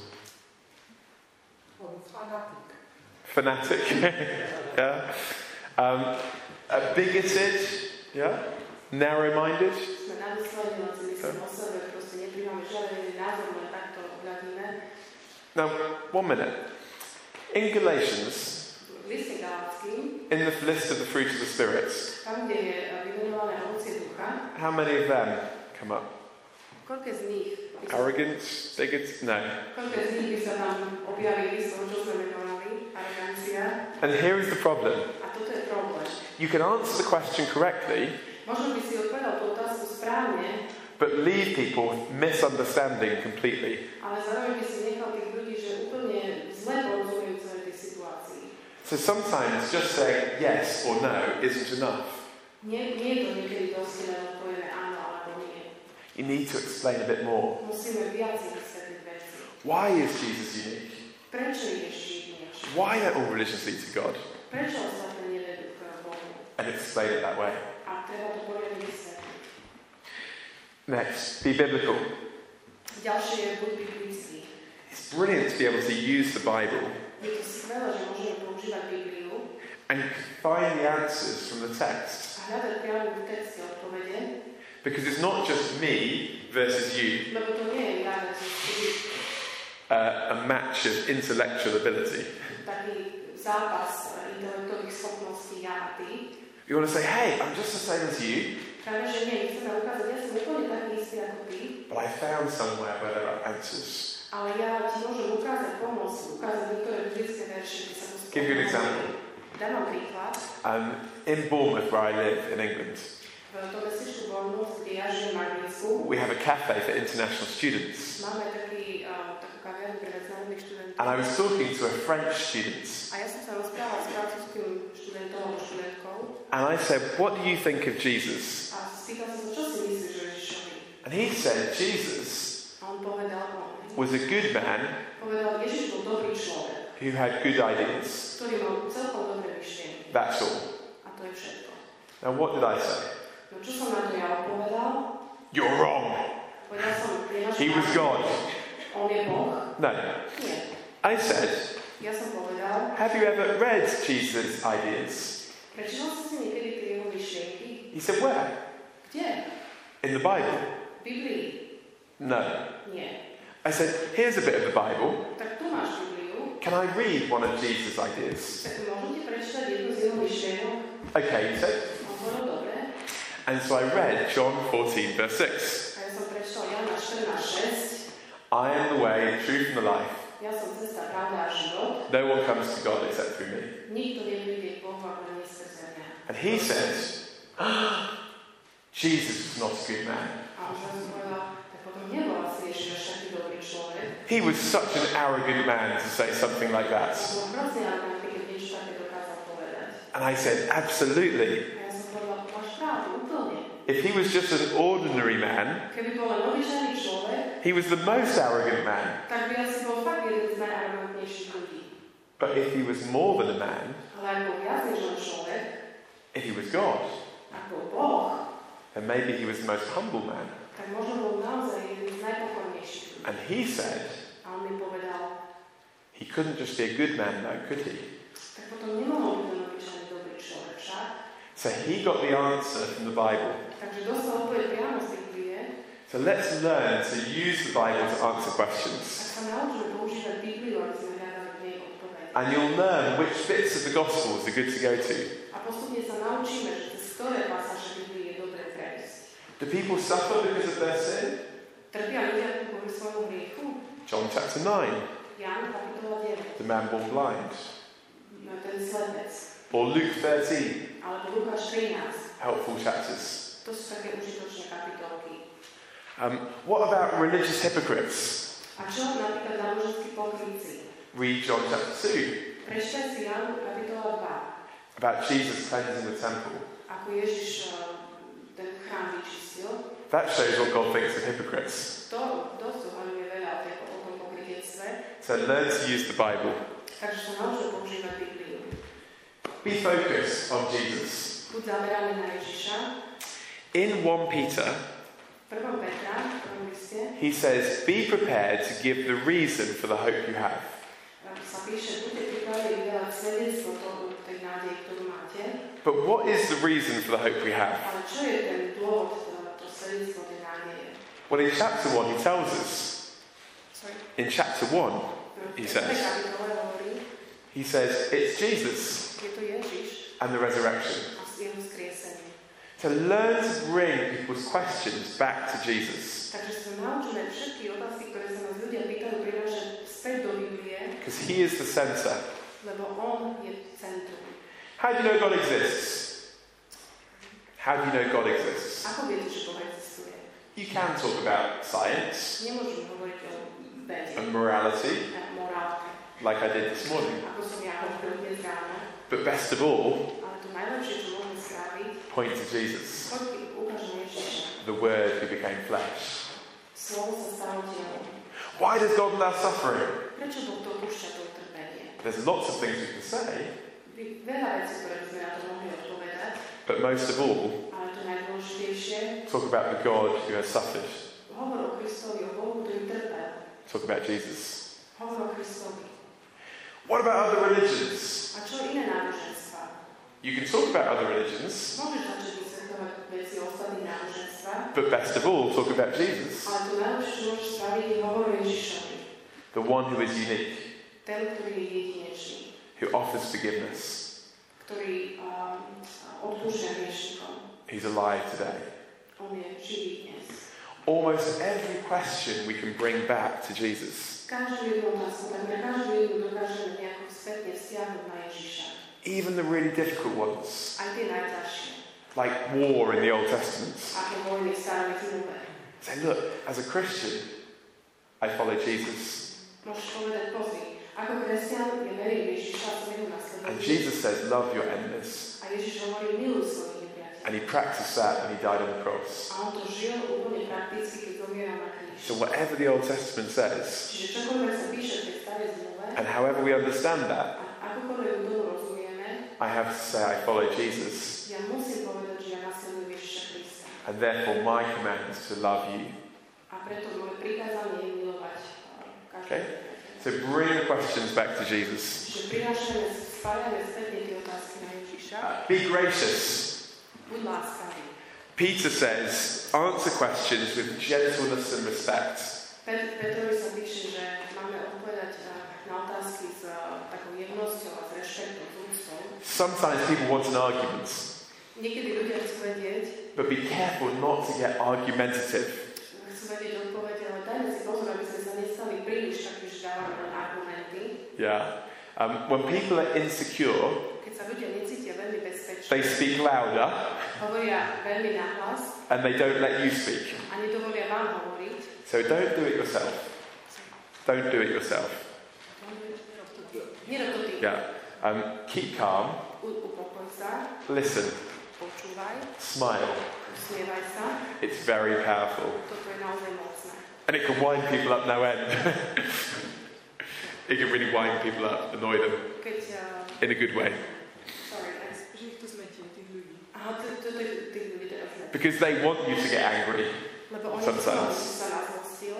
fanatic. Fanatic. yeah. Um, uh, bigoted. Yeah. Takto ohľadíme. Now, one minute. In Galatians, in the list of the fruit of the ducha, how many of them come up? Arrogance, bigot? No. And here is the problem. You can answer the question correctly, but leave people misunderstanding completely. So sometimes just saying yes or no isn't enough. Nie, nie je to niekedy dosť, len odpovieme áno alebo nie. You need to explain a bit more. Musíme viac vysvetliť veci. Why is Jesus unique? Prečo je Ježiš jedinečný? Why don't all religions lead to God? Prečo ostatné nevedú k Bohu? And explain it that way. A treba to poriadne vysvetliť. Next, be biblical. Ďalšie je buď biblický. It's brilliant to be able to use the Bible Je to skvelé, že môžeme používať Bibliu and find the answers from the text. a hľadať priamo v texte odpovede, Because it's not just me versus you, lebo to nie je ja versus ty, uh, a match of intellectual ability. taký zápas intelektových schopností ja a ty. You want to say, hey, I'm just the same as you, Práve, že nie, chceme ukázať, ja som úplne taký istý ako ty, but I found somewhere where there are answers. Ale ja ti môžem ukázať, pomôcť, ukázať niektoré biblické verše, kde sa Give you an example. Dám vám príklad. Um, in Bournemouth, where I live in England, V tom mestečku Bournemouth, kde ja žijem v Anglicku, we have a cafe for international students. máme taký, takú kaviarnu pre medzinárodných študentov. And I was talking to a French student, A ja som sa rozprávala s francúzským študentom alebo študentkou and I said, What do you think of Jesus? a spýtal som sa, čo si myslíš o Ježišovi? And he said, Jesus A on povedal, on was a good man povedal, Ježiš bol dobrý človek, who had good ideas. ktorý mal celkom dobré myšlienky. That's all. A to je všetko. Now, what did I say? No čo som na to ja odpovedal? You're wrong. Povedal som, je He was God. On je Boh? No. Nie. I said, Ja som povedal, Have you ever read Jesus' ideas? prečítal si si niekedy tie jeho myšlienky? He said, Where? Kde? In the Bible? V Biblii? No. Nie. I said, Here's a bit of the Bible. Tak tu máš Bibliu. Can I read one of Jesus' ideas? Tak môžem ti prečítať jednu z jeho myšlienok? Okay, he said. On povedal, dobre. And so I read John 14, verse 6. A ja som prečítal Jana 14, 6. I am the way, the truth, and the life. Ja som cesta, pravda a život. No one comes to God except through me. Nikto nepríde k Bohu, ako nie skrze mňa. And he says, Jesus was not a good man. He was such an arrogant man to say something like that. And I said, Absolutely. If he was just an ordinary man, he was the most arrogant man. But if he was more than a man, if he was God, then maybe he was the most humble man. And he said, A on mi povedal, he couldn't just be a good man, though, could he? tak potom nemohol byť len obyčajný dobrý človek však. So he got the answer from the Bible. Takže dostal odpoveď priamo z Biblie, So let's learn to use the Bible to answer questions. sa naučíme používať Bibliu, aby sme hľadali v nej odpovede. And you'll learn which bits of the Gospels are good to go to. A postupne sa naučíme, že cez ktoré pasáže Biblie je dobré prejsť. Do people suffer because of their sin? John chapter 9, Jan kapitola 9. the man born blind. No, ten slepec. Or Luke 13, Alebo Lukáš 13. helpful chapters. To sú také užitočné kapitolky. Um, what about religious hypocrites? A čo napríklad náboženskí pokrytci? Read John chapter 2, Prečte si Jan kapitola about Jesus cleansing the temple. 2. Ako Ježiš ten chrám vyčistil. That shows what God thinks of hypocrites. To dosť zohľadňuje veľa o, tej, o tom pokrytectve. So learn to use the Bible. Takže sa naučme používať Bibliu. Be focused on Jesus. Buď zameraný na Ježiša. In 1 Peter, V 1. Petra, v prvom liste, he says, Be prepared to give the reason for the hope you have. sa píše, buďte pripravení vydávať svedectvo toho, tej nádej, ktorú máte. But what is the reason for the hope we have? Well, in chapter 1, he tells us. Sorry. In chapter 1, He says. he says, It's Jesus je to Ježiš and the resurrection. a jeho skriesenie. To learn to bring people's questions back to Jesus. Takže sa naučíme všetky otázky, ktoré sa nás ľudia pýtajú, prinášať späť do Biblie, Because he is the center. lebo on je centrum. How do you know God exists? How do you know God exists? Ako viete, že Boh existuje? You can talk about science Nemôžeme hovoriť o vede, and morality, like I did this morning. ako som ja hovoril dnes ráno. But best of all, Ale to najlepšie, čo môžeme spraviť, point to Jesus. poď ukážeme Ježiša. The Word who became flesh. Slovo sa stalo telom. Why does God allow suffering? Prečo Boh dopúšťa to utrpenie? There's lots of things we can say, but most of all, ale to najdôležitejšie, talk about the God who has suffered. hovor o Kristovi, o Bohu, ktorý trpel. Talk about Jesus. Hovor o Kristovi. What about other religions? A čo iné náboženstva? You can talk about other religions, Môžeš začať vysvetľovať veci o ostatných náboženstvách, but best of all, talk about Jesus, ale to najlepšie, čo môžeš spraviť, je hovor o Ježišovi. the one who is unique, Ten, ktorý je jedinečný, who offers forgiveness. Ktorý odpúšťa hriešnikom. He's alive today. On je živý dnes. Almost every question we can bring back to Jesus, Každú jednu otázku, takmer každú jednu dokážeme nejako spätne vzťahnuť na Ježiša. even the really difficult ones, Aj tie najťažšie. like war in the Old Testament. Aké vojny staré zmluve. Say, look, as a Christian, I follow Jesus. Môžeš povedať, pozri, ako kresťan je verím Ježiša a som jeho And. Jesus says, love your enemies. A Ježiš hovorí, miluj svojich nepriateľov. And he practiced that when he died on the cross. A on to žil úplne prakticky, keď zomieral na kríž. So whatever the Old Testament says, Čiže čokoľvek sa píše v tej starej zmluve, and however we understand that, a akokoľvek tomu rozumieme, I have to say I follow Jesus. ja musím povedať, že ja nasledujem Ježiša Krista. And therefore my command is to love you. A preto moje prikázanie je milovať každého Okay. So bring the questions back to Jesus. Be gracious. Peter says, answer questions with gentleness and respect. Pet- Petrovi sa píše, že máme odpovedať na otázky s takou jemnosťou a s rešpektom, s úctou. Sometimes people want an argument, Niekedy ľudia chcú vedieť, but be careful not to get argumentative. chcú vedieť odpoveď, ale dajme si pozor, aby sme sa nestali príliš takí, že dávame len argumenty. Yeah. Um, when people are insecure, Keď sa ľudia necítia veľmi they speak louder hovoria veľmi nahlas and they don't let you speak. a nedovolia vám hovoriť. So don't do it yourself. Don't do it yourself. Nerob to ty. Yeah. Um, keep calm, U- Upokoj sa, listen, smile. It's very powerful. Toto je naozaj mocné. And it can wind people up no end. it can really wind people up, annoy them in a good way. sorry, Že ich to zmetie, tých ľudí. aha, to, to, to, tých ľudí teraz ne. Because they want you to get angry Sometimes. chcú, aby si sa nazmostil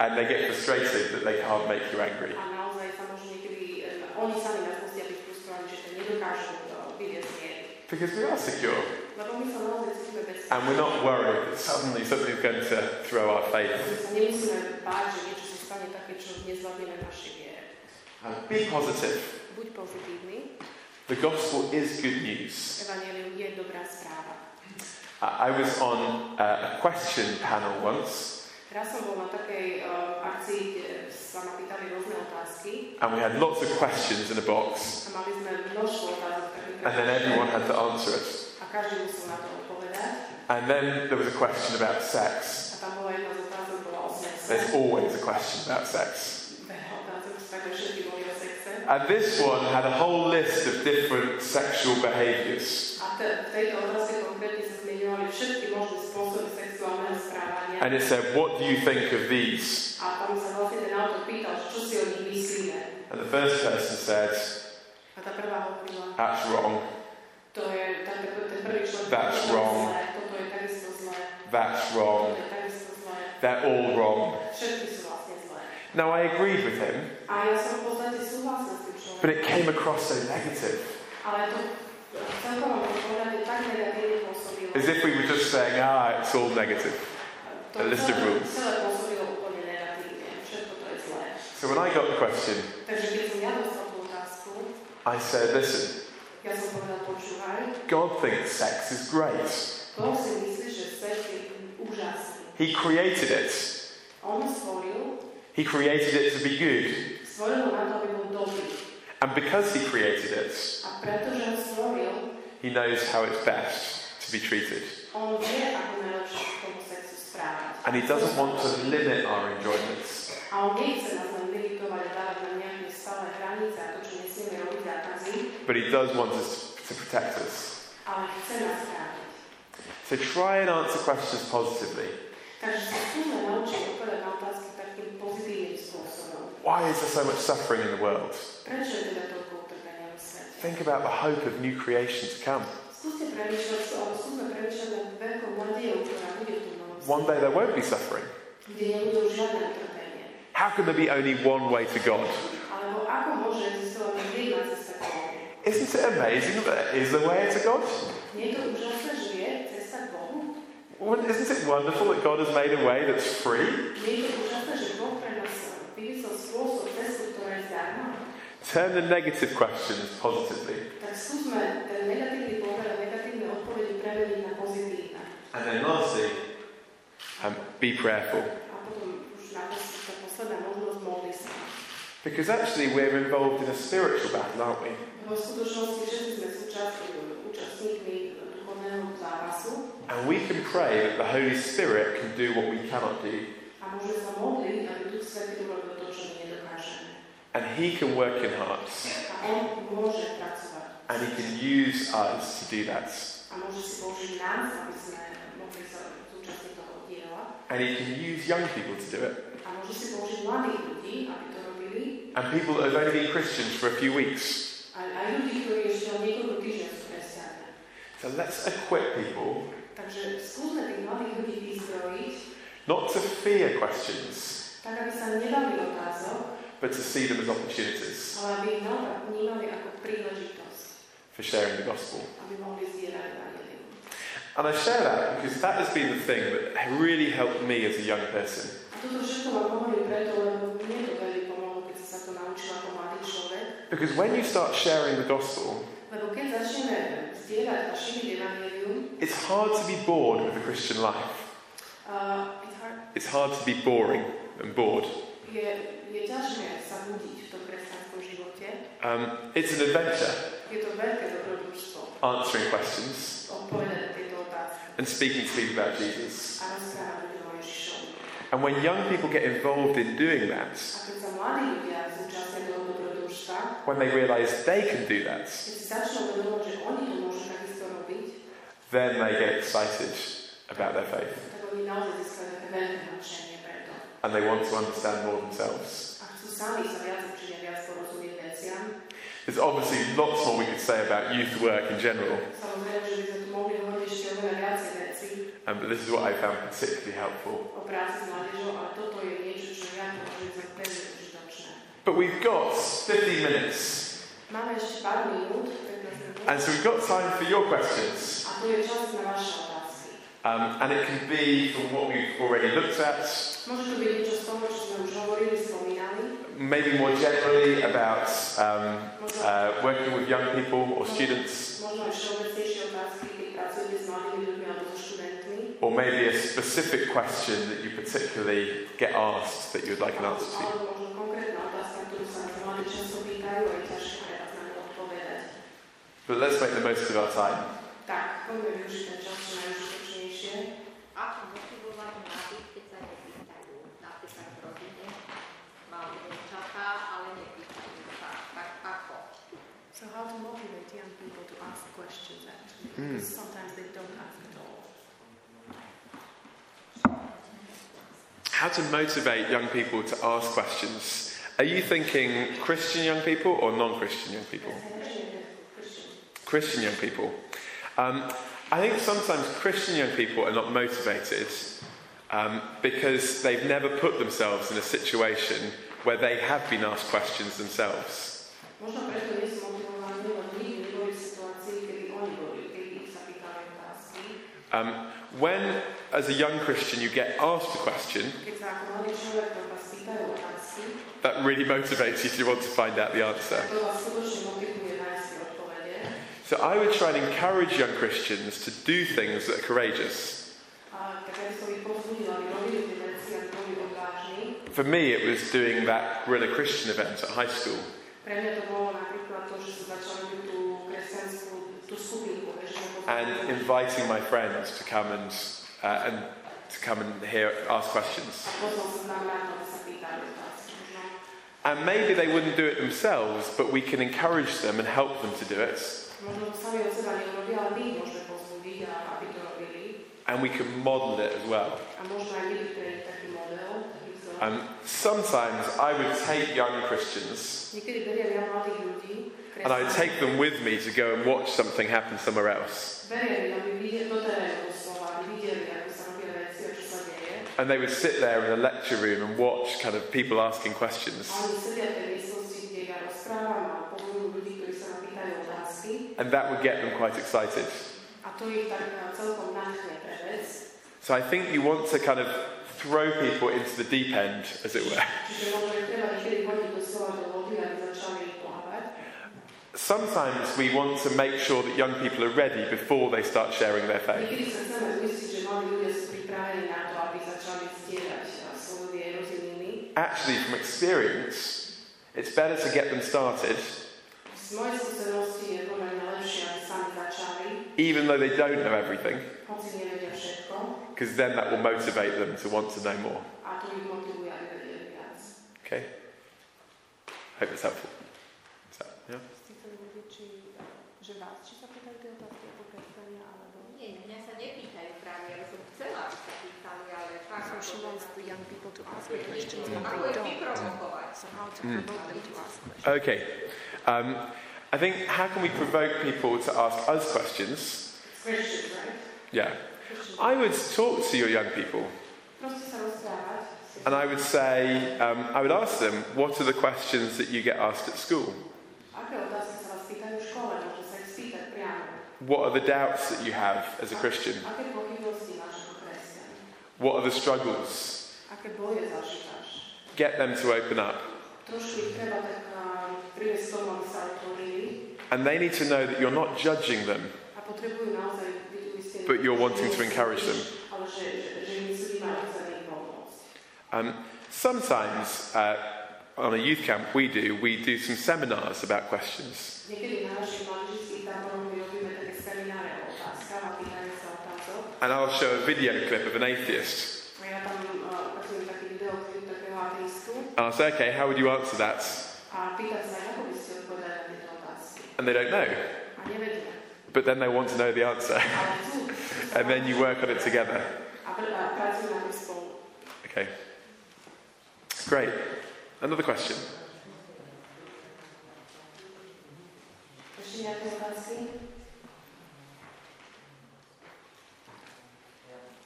and they get frustrated that they can't make you angry. a naozaj sa môžu niekedy, oni sami nazmostia byť frustrovaní, že to nedokážu vyviesť Because we are secure. Lebo my sa naozaj cítime sme bezpeční. And we're not worried that suddenly something's going to throw our faith. My sa nemusíme báť, že niečo sa stane také, čo nezvládneme v našej viere. And be positive. The gospel is good news. Je dobrá správa. I I was on a question panel once, Raz som bol na takej eh, akcii, kde sa ma pýtali rôzne otázky and we had lots of questions in a box, a mali sme množstvo otázok, tak and then everyone had to answer it. a každý musel na to odpovedať. And then there was a question about sex. A tam bola jedna z otázok, bola o sexe. There's always a question about sex. And this one had a whole list of different sexual behaviours. A te, v tejto otázke konkrétne sa zmieňovali všetky možné spôsoby sexuálneho správania. And it said, What do you think of these? A tam sa vlastne ten autor pýtal, čo si o nich myslíme. And the first person said, A tá prvá hovorila, That's wrong. to je, tá, ten, ten prvý človek, That's wrong. zlé, toto je takisto zlé, That's wrong. They're all wrong. Všetky sú vlastne zlé. Now, I agreed with him, A ja som v podstate súhlasil s tým človekom. but it came across so negative. Ale to celkovo môžem povedať, tak negatívne pôsobilo. As if we were just saying, Ah, it's all negative. To a list of celé- rules. Celé pôsobilo úplne negatívne. Všetko to je zlé. So when I got the question, Takže keď som ja dostal tú otázku, I said, Listen, ja som povedal, počúvaj, God thinks sex is great. Boh si myslí, že sex je úžasný. He created it. On ho stvoril, He created it to be good. stvoril ho na to, aby bol dobrý. And because He created it, A pretože ho stvoril, He knows how it's best to be treated. on vie, ako najlepšie k tomu sexu správať. And He doesn't want to limit our enjoyments. A on nechce nás len limitovať a dávať nám nejaké stále hranice a to, čo nesmieme robiť zákazy, But He does want us to protect us. ale chce nás chrániť. So try and answer questions positively. Why is there so much suffering in the world? Think about the hope of new creation to come. One day there won't be suffering. How can there be only one way to God? Isn't it amazing that there is a way to God? Isn't it wonderful that God has made a way that's free? Nie je to úžasné, že Boh pre nás vymyslel spôsob, cestu, ktorá je zdarma? Turn the negative questions positively. Tak skúsme ten negatívny pohľad negatívne odpovede premeniť na pozitívne. And then lastly, um, be prayerful. A potom už na posledná možnosť modli sa. Because actually we're involved in a spiritual battle, aren't we? Lebo v skutočnosti všetci sme účastníkmi duchovného zápasu And we can pray that the Holy Spirit can do what we cannot do. a môžeme sa modliť, aby Duch Svetý urobil to, čo my nedokážeme. And He can work in hearts. And He can use us to do that. And He can use young people to do it. And people that have only been Christians for a few weeks. So let's equip people not to fear questions, tak aby sa nebali otázok, but to see them as opportunities ale aby ich naopak vnímali ako príležitosť, for sharing the gospel. aby mohli zdieľať Evangelium. And I share that because that has been the thing that really helped me as a young person. A toto všetko vám hovorím preto, lebo mne to veľmi pomohlo, keď som sa to naučila ako mladý človek. Because when you start sharing the gospel, Lebo keď začneme zdieľať a šíriť Evangelium, it's hard to be bored with the Christian life. uh, it's hard, It's hard to be boring and bored. Je, je ťažké sa nudiť v tom kresťanskom. Um, it's an adventure, Je to veľké dobrodružstvo answering questions odpovedať na tieto otázky and speaking to people about Jesus. a rozprávať ľuďom o Ježišovi. And when young people get involved in doing that, A keď sa mladí ľudia zúčastnia toho dobrodružstva, when they realize they can do that, keď si začnú uvedomovať, že oni to môžu takisto robiť, then they get excited about their faith and they want to understand more themselves. There's obviously lots more we could say about youth work in general, um, but this is what I found particularly helpful. But we've got 15 minutes, Máme ešte pár minút, 15 minút, and so we've got time for your questions. Um, and it can be from what we've already looked at, Môže to byť niečo z toho, čo sme už hovorili, spomínali. maybe more generally about um, uh, working with young people or students, Možno aj všeobecnejšie otázky, keď pracujete s mladými ľuďmi alebo so študentmi. or maybe a specific question that you particularly get asked that you would like an answer to. Alebo možno konkrétna otázka, ktorú sa nás mladí často pýtajú a je ťažké pre vás na ňu odpovedať. But let's make the most of our time. Tak, poďme využiť ten čas čo najúžitočnejšie. Ako motivovať mladých, keď sa nepýtajú? Napríklad v rodine mám dievčatá, ale nepýtajú sa. So how to motivate young people to ask questions actually? Hmm. Because sometimes they don't ask at all. How to motivate young people to ask questions. Are you thinking Christian young people or non Christian young people? Christian young people. Um, I think sometimes Christian young people are not motivated um, because they've never put themselves in a situation where they have been asked questions themselves. Možno preto nie sú motivovaní, lebo nikdy neboli v situácii, kedy oni boli, kedy sa pýtali otázky. Um, when, as a young Christian, you get asked a question, Keď sa ako mladý človek na vás pýtajú otázky, that really motivates you to want to find out the answer. to vás skutočne motivuje nájsť si odpovede. So I would try and encourage young Christians to do things that are courageous. For me, it was doing that Grill a Christian event at high school. And inviting my friends to come and uh, and to come and hear ask questions. And maybe they wouldn't do it themselves, but we can encourage them and help them to do it. Možno sami od seba ale my ich môžeme pozbudiť, a- aby to robili. And we can model it as well. A možno aj my pre nich taký model, taký. Um, sometimes I would take young Christians Niekedy beriem ja mladých ľudí, and I'd take them with me to go and watch something happen somewhere else. beriem ich, aby videli do terénu doslova, aby videli, ako sa robia veci a čo sa deje. And they would sit there in a lecture room and watch kind of people asking questions. A oni sedia v tej miestnosti, kde ja rozprávam a pozorujú ľudí, ktorí sa ma pýtajú otázky. And that would get them quite excited. A to ich tak celkom nadchne pre vec. So I think you want to kind of throw people into the deep end, as it were. Čiže možno ich treba niekedy hodiť doslova do vody, aby začali plávať. Sometimes we want to make sure that young people are ready before they start sharing their faith. Niekedy sa chceme uistiť, že mladí ľudia sú pripravení na to, aby začali zdieľať svoju vieru s inými. Actually, from experience, it's better to get them started, even though they don't know everything, hoci nevedia všetko, because then that will motivate them to want to know more. a to ich motivuje, aby vedeli viac. Okay? Hope it's helpful. Is that, yeah? Ste chceli vedieť, či, že vás, či sa pýtajú tie otázky ako kresťania, alebo... Nie, mňa sa nepýtajú práve, ja by som chcela, aby sa pýtali, ale tak So she wants the young people to ask questions, but they don't. So how to them to ask questions? Okay. Um, I think how can we provoke people to ask us questions? Christians, right? Yeah. Christians. I would talk to your young people Proste sa rozprávať. and I would say, um, I would ask them, what are the questions that you get asked at school? Aké otázky sa vás pýtajú v škole? Môžete sa ich spýtať priamo. What are the doubts that you have as a Christian? Aké pochybnosti máš ako kresťan? What are the struggles? Aké boje zažívaš? Get them to open up. And they need to know that you're not judging them. But you're wanting to encourage them. Um, sometimes uh, on a youth camp, we do, we do some seminars about questions. And I'll show a video clip of an atheist. And I'll say, okay, how would you answer that? A pýtam sa, ako by ste odpovedali na tieto otázky. And they don't know. But then they want to know the answer. And then you work on it together. A pr- a pracujú na tom spolu. Okay. Great. Another question. Ešte nejaké otázky?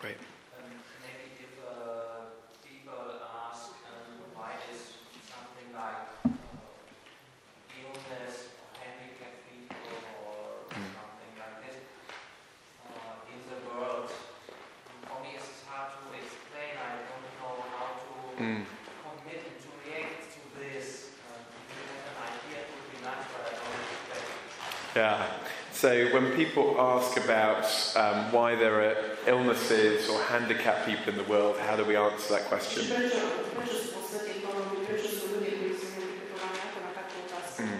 Great. Um, maybe if uh, people ask um, why is something like uh, illness or handicapped people or Mm. something like this uh, in the world Yeah. So when people ask about um, why there are illnesses or handicapped people in the world, how do we answer that question? Čiže prečo, prečo sú vo svete choroby, prečo sú ľudia, ktorí sú handicapovaní, ako na takú otázku Mm.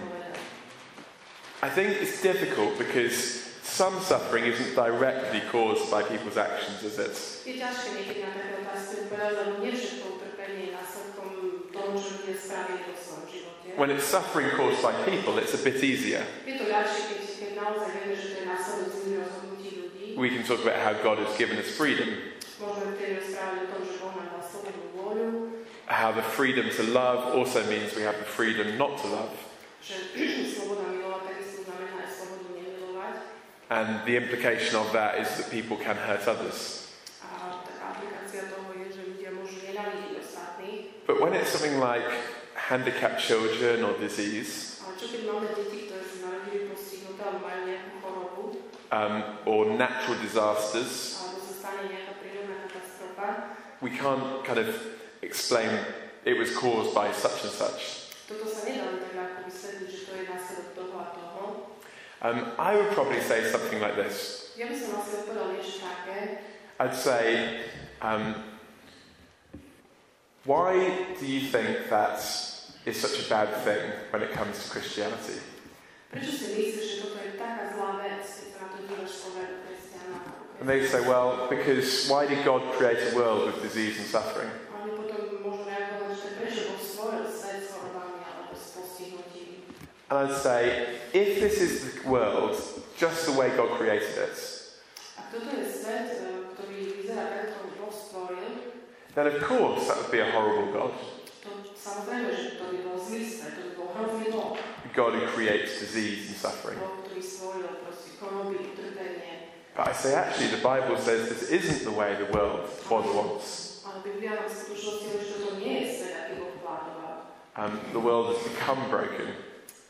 I think it's difficult because some suffering isn't directly caused by people's actions, is it? Je ťažké niekedy na také otázky odpovedať, lebo nie všetko utrpenie je následkom toho, čo ľudia spravili vo svojom živote. When it's suffering caused by people, it's a bit easier. Je to ľahšie, keď, keď naozaj vieme, že to je následok zlých rozhodnutí ľudí. We can talk about how God has given us freedom, Môžeme vtedy rozprávať o tom, že Boh nám dal slobodnú vôľu, how the freedom to love also means we have the freedom not to love, že sloboda milovať takisto znamená aj slobodu nemilovať. and the implication of that is that people can hurt others. A taká aplikácia toho je, že ľudia môžu nenávidieť ostatných. But when it's something like handicapped children or disease, Ale čo keď máme deti, ktoré sa narodili postihnuté alebo majú nejakú chorobu, um, or natural disasters, we can't kind of explain it was caused by such and such. Um, I would probably say something like this. I'd say, um, why do you think that is such a bad thing when it comes to Christianity? And they say, well, because why did God create a world with disease and suffering? A oni potom môžu reagovať, že prečo Boh stvoril svet s chorobami alebo s postihnutím. And I'd say, if this is the world just the way God created it, A toto je svet, e, ktorý vyzerá tak, ako Boh stvoril, then of course that would be a horrible God. to samozrejme, že to by bol zlý svet, to by bol hrozný Boh. A God who creates disease and suffering. Boh, ktorý stvoril proste choroby, utrpenie. But I say, actually, the Bible says this isn't the way the world was once. Ale Biblia nám v skutočnosti hovorí, že toto nie je svet, aký Boh plánoval. Um, the world has become broken.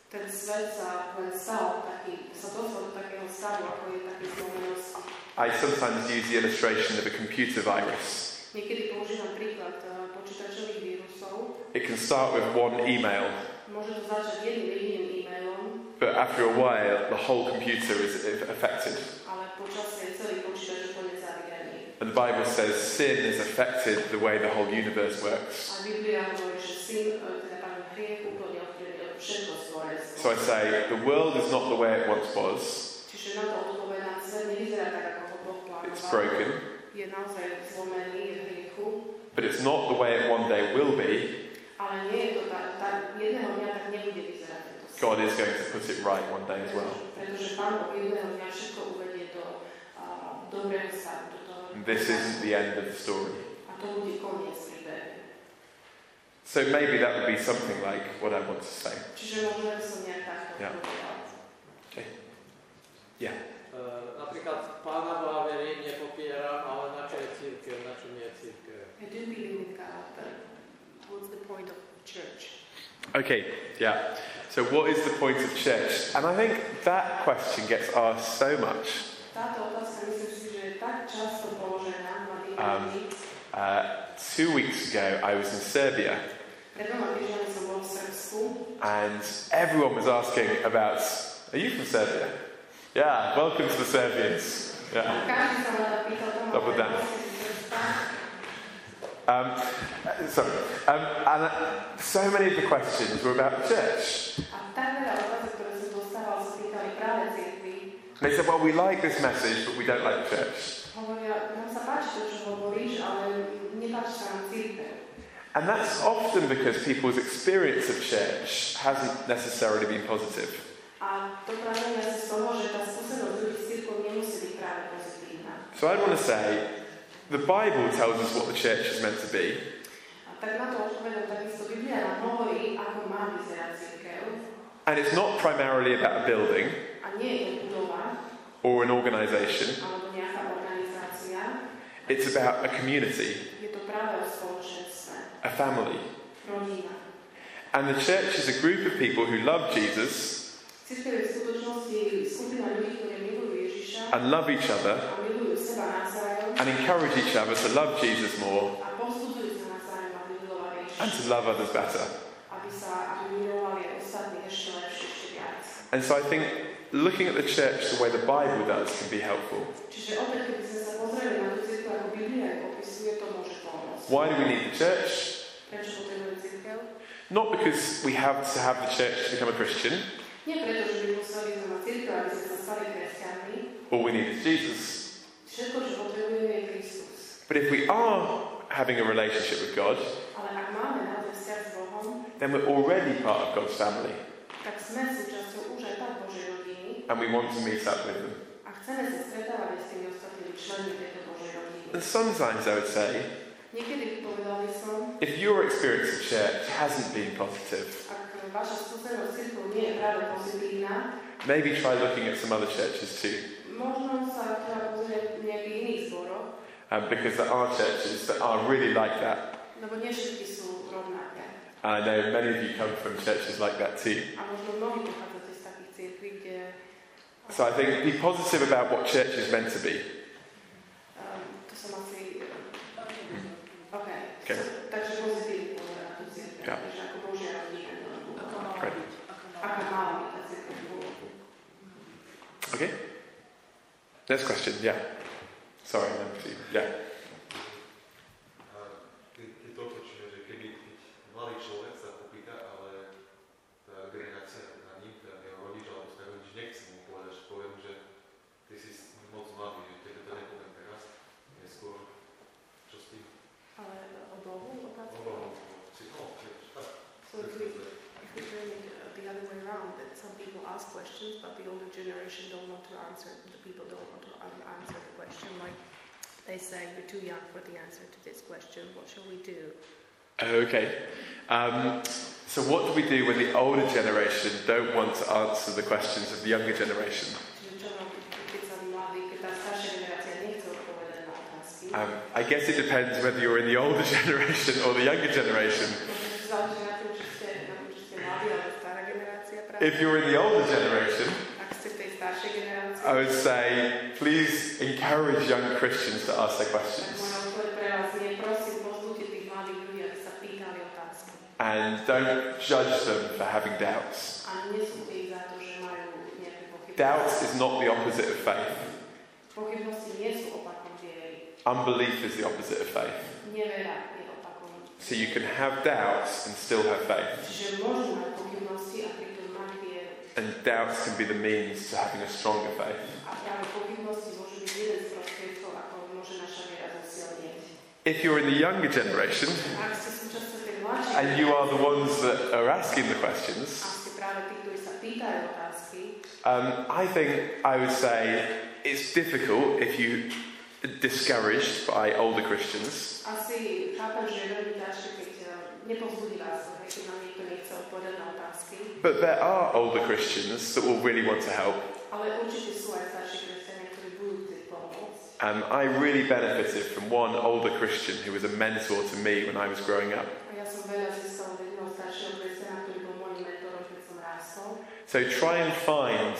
Ten svet sa len stal taký, sa dostal do takého stavu, ako je také zlomenosti. I sometimes use the illustration of a computer virus. Niekedy používam príklad e, počítačových vírusov. It can start with one email, but after a while, the whole computer is affected. ale počasie celý počítač úplne zavianý. And the Bible says sin has affected the way the whole universe works. A Biblia hovorí, že syn, e, teda pán hriech úplne ovplyvnil všetko stvorenstvo. So I say, the world is not the way it once was. Čiže na to odpovedám, svet nevyzerá tak, ako ho Boh It's broken, Je naozaj zlomený, je v hriechu, but it's not the way it one day will be. ale nie je to tak, tak jedného dňa tak nebude vyzerať tento svet. God is going to put it right one day as well. Pretože Pán Boh jedného dňa všetko uvedie do dobrého stavu, do toho. And this isn't the end of the story. A to bude koniec príbehu. So maybe that would be something like what I want to say. Čiže možno by som nejak takto Ja. povedala. Yeah. E, eh, napríklad Pána Boha verím, nepopieram, ale na čo je církev, na čo nie je církev. I do believe in God, but what's the point of church? Okay, yeah. So, what is the point of church? And I think that question gets asked so much. Táto otázka myslím si, že je tak často položená mladým Um. Uh, two weeks ago, I was in Serbia, Pred dvoma týždňami som bol v Srbsku and everyone was asking about. Are you from Serbia? Yeah, welcome to the Serbians. Yeah. každý sa ma pýtal tomu, Double down. "Ale ste z Srbska?" Um, sorry. Um, and uh, so many of the questions were about church. They said, well, we like this message, but we don't like church. And that's often because people's experience of church hasn't necessarily been positive. So I'd want to say the Bible tells us what the church is meant to be, A tak na to odpovedom takisto Biblia nám hovorí, ako má vyzerať církev. and it's not primarily about a building A nie je to budova, or an organization, alebo nejaká organizácia. it's about a community, Je to práve o spoločenstve, a family. And the church is a group of people who love Jesus Církev je v skutočnosti skupina ľudí, ktorí milujú Ježiša and love each other a milujú seba navzájom and encourage each other to love Jesus more a povzbudzujú sa navzájom, aby milovali and to love others better. aby sa aby milovali ostatných ešte lepšie, ešte viac. And so I think looking at the church the way the Bible does can be helpful. Čiže opäť, keby sme sa pozreli na tú cirkev, ako Biblia ju popisuje, to môže pomôcť. Why do we need the church? Prečo potrebujeme cirkev? Not because we have to have the church to become a Christian. Nie preto, že by museli sme mať cirkev, aby sme sa stali kresťanmi. All we need is Jesus. But if we are having a relationship with God, Ale ak máme naozaj vzťah s Bohom, then we're already part of God's family tak sme súčasťou už aj tak Božej rodiny and we want to meet up with them. a chceme sa stretávať aj s tými ostatnými členmi tejto Božej rodiny. And sometimes I would say, Niekedy povedal by som, if your experience of church hasn't been positive, ak vaša skúsenosť s cirkvou nie je práve pozitívna, maybe try looking at some other churches too. Možno sa treba pozrieť v nejakých iných zboroch, Um, because there are churches that are really like that. lebo nie všetky sú rovnaké. And I know many of you come from churches like that too. A možno mnohí pochádzate z takých cirkví, kde So I think be positive about what church is meant to be. um, to som asi... OK. Okay. So, takže pozitívne pozerať na tú cirkev. Yeah. Takže ako Božia rodina. nie len Boha. Ako mala Right. byť. Ako mala Ako byť. mala byť tá cirkev v Bohu. Okay? Next question, yeah. Sorry, number two. Yeah. Keď, keď to otočíme, že keby keď mladý človek sa popýta, ale tá generácia na ním, teda jeho rodič alebo starý rodič nechce mu povedať, že poviem, že ty si moc mladý, že tebe to nepoviem teraz, neskôr, čo s tým? Ale o Bohu otázka? No, no, si, no, vieš, tak. So if we, if we turn it uh, the other Uh, way around, that some people ask questions, but the older generation don't want to answer, the people don't want to an- answer the question, like they say, you're too young for the answer to this question, what shall we do? Okay. Um, so what do we do when the older generation don't want to answer the questions of the younger generation? Čiže čo nám, keď sa mladí, keď tá staršia generácia nechce odpovedať na otázky, Um, I guess it depends whether you're in the older generation or the younger generation. možno záleží na tom, či ste, na tom, či ste mladí alebo stará generácia práve. If you're in the older generation, Ak ste v tej staršej generácii, I would say please encourage young Christians to ask their questions and don't judge them for having doubts. A nesúďte ich za to, že majú nejaké pochybnosti. Doubt is not the opposite of faith. Unbelief is the opposite of faith. So you can have doubts and still have faith. And doubts can be the means to having a stronger faith. If you're in the younger generation and you are the ones that are asking the questions, um, I think I would say it's difficult if you are discouraged by older Christians. But there are older Christians that will really want to help. Ale určite sú aj starší kresťania, ktorí budú chcieť pomôcť. And I really benefited from one older Christian who was a mentor to me when I was growing up. A ja som veľa získal od jedného staršieho kresťana, ktorý bol môjim mentorom, keď som rástol. So try and find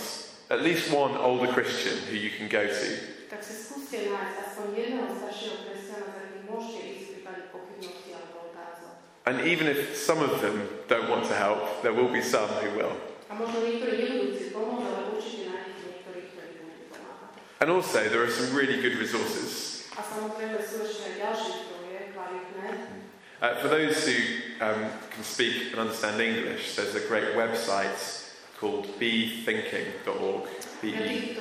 at least one older Christian who you can go to. Tak si skúste nájsť aspoň jedného staršieho kresťana, za ktorým môžete ísť v prípade pochybnosti alebo otázok. And even if some of them don't want to help, there will be some who will. A možno niektorí nebudú chcieť pomôcť, ale určite nájdete niektorých, ktorí budú pomáhať. And also, there are some really good resources. A samozrejme sú ešte aj ďalšie zdroje, kvalitné. Uh, for those who um, can speak and understand English, there's a great website called bethinking.org. B-E.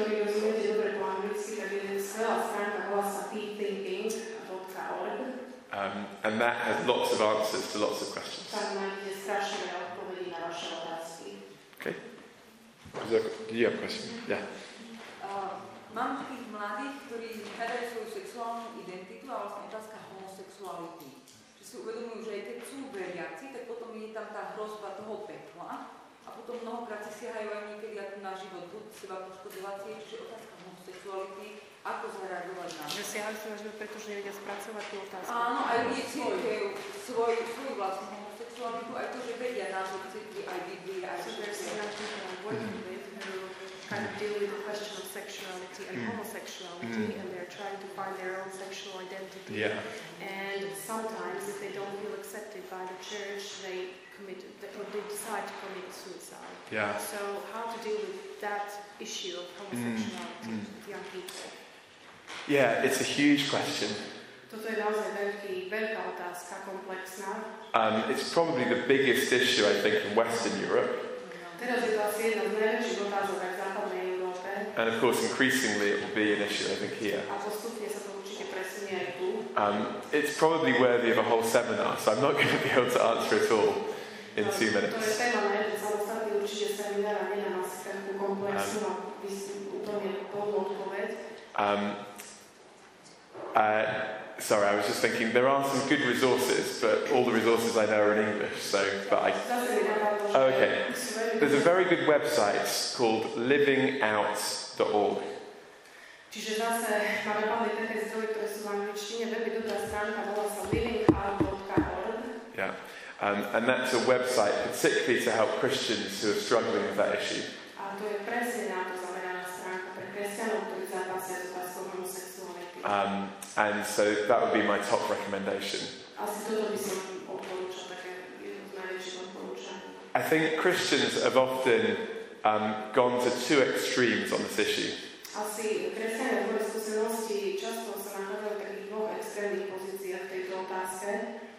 Um, and that has lots of answers to lots of questions. Okay? Is there- Do you have a question? Yeah. Uh, mám takých mladých, ktorí hľadajú svoju sexuálnu identitu a vlastne otázka homosexuality. Že si uvedomujú, že aj keď sú veriaci, tak potom je tam tá hrozba toho pekla a potom mnohokrát si siahajú aj niekedy ako na život, buď seba poškodovacie, čiže otázka homosexuality, ako zareagovať na Že to. siahajú si na život, pretože nevedia spracovať tú otázku. Áno, aj je církev svoj, svoju vlastnú homosexualitu, aj to, že vedia názor církvy, aj Biblie, aj So there's všetko. young people I'm working with who kind of deal with the question of sexuality and Mm. homosexuality, Mm. and they're trying to find their own sexual identity. Yeah. And sometimes, if they don't feel accepted by the church, they commit, or they decide decide to commit suicide. Yeah. So how to deal with that issue of homosexuality Mm, mm. with young people? Yeah, it's a huge question. Toto je naozaj veľký, veľká otázka, komplexná. Um, it's probably the biggest issue, I think, in Western Europe. Teraz je to asi jedna z najväčších otázok aj v západnej Európe And of course, increasingly, it will be an issue, I think, here. a postupne sa to určite presunie aj tu. Um, it's probably worthy of a whole seminar, so I'm not going to be able to answer it all in two To je minutes. téma na jeden samostatný určite seminár a nedám asi takú komplexnú a úplne plnú odpoveď. Um, uh, sorry, I was just thinking there are some good resources, but all the resources I know are in English. So, but I. Okay. There's a very good website called livingout.org. Čiže zase máme také zdroje, ktoré sú v angličtine. Veľmi dobrá stránka volá sa livingout.org. Yeah. Um, and that's a website particularly to help Christians who are struggling with that issue. A to je presne na to zameraná stránka pre kresťanov, ktorí zápasia s. Um, and so that would be my top recommendation. Asi toto by som odporúčal, také jedno z najväčších odporúčaní. I think Christians have often um, gone to two extremes on this issue. Asi kresťania v mojej skúsenosti často sa nachádzajú v takých dvoch extrémnych pozíciách v tejto otázke.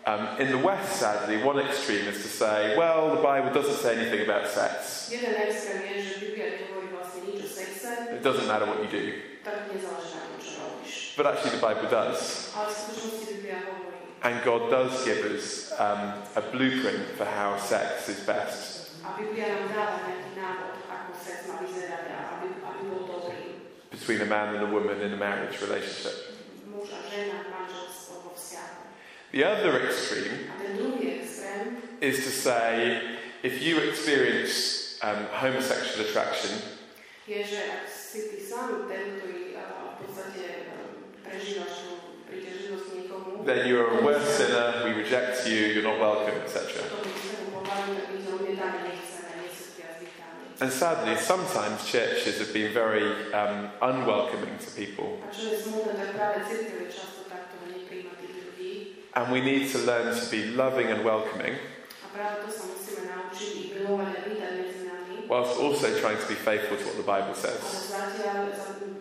Um, in the West, sadly, one extreme is to say, well, the Bible doesn't say anything about sex. Jeden extrém je, že Biblia nehovorí vlastne nič o sexe, It doesn't matter what you do. tak nezáleží na tom, čo robíš. But actually, the Bible does. Ale v skutočnosti Biblia hovorí. And God does give us um, a blueprint for how sex is best A Biblia nám dáva nejaký návod, ako sex má vyzerať a aby, aby bol dobrý. between a man and a woman in a marriage relationship. Muž a žena, manželstvo vo vzťahu. The other extreme A ten druhý extrém is to say, if you experience um, homosexual attraction, je, ak si ty sám ten, ktorý podstate then you're a worse sinner, we reject you, you're not welcome, etc. And sadly, sometimes churches have been very um, unwelcoming to people, and we need to learn to be loving and welcoming, whilst also trying to be faithful to what the Bible says.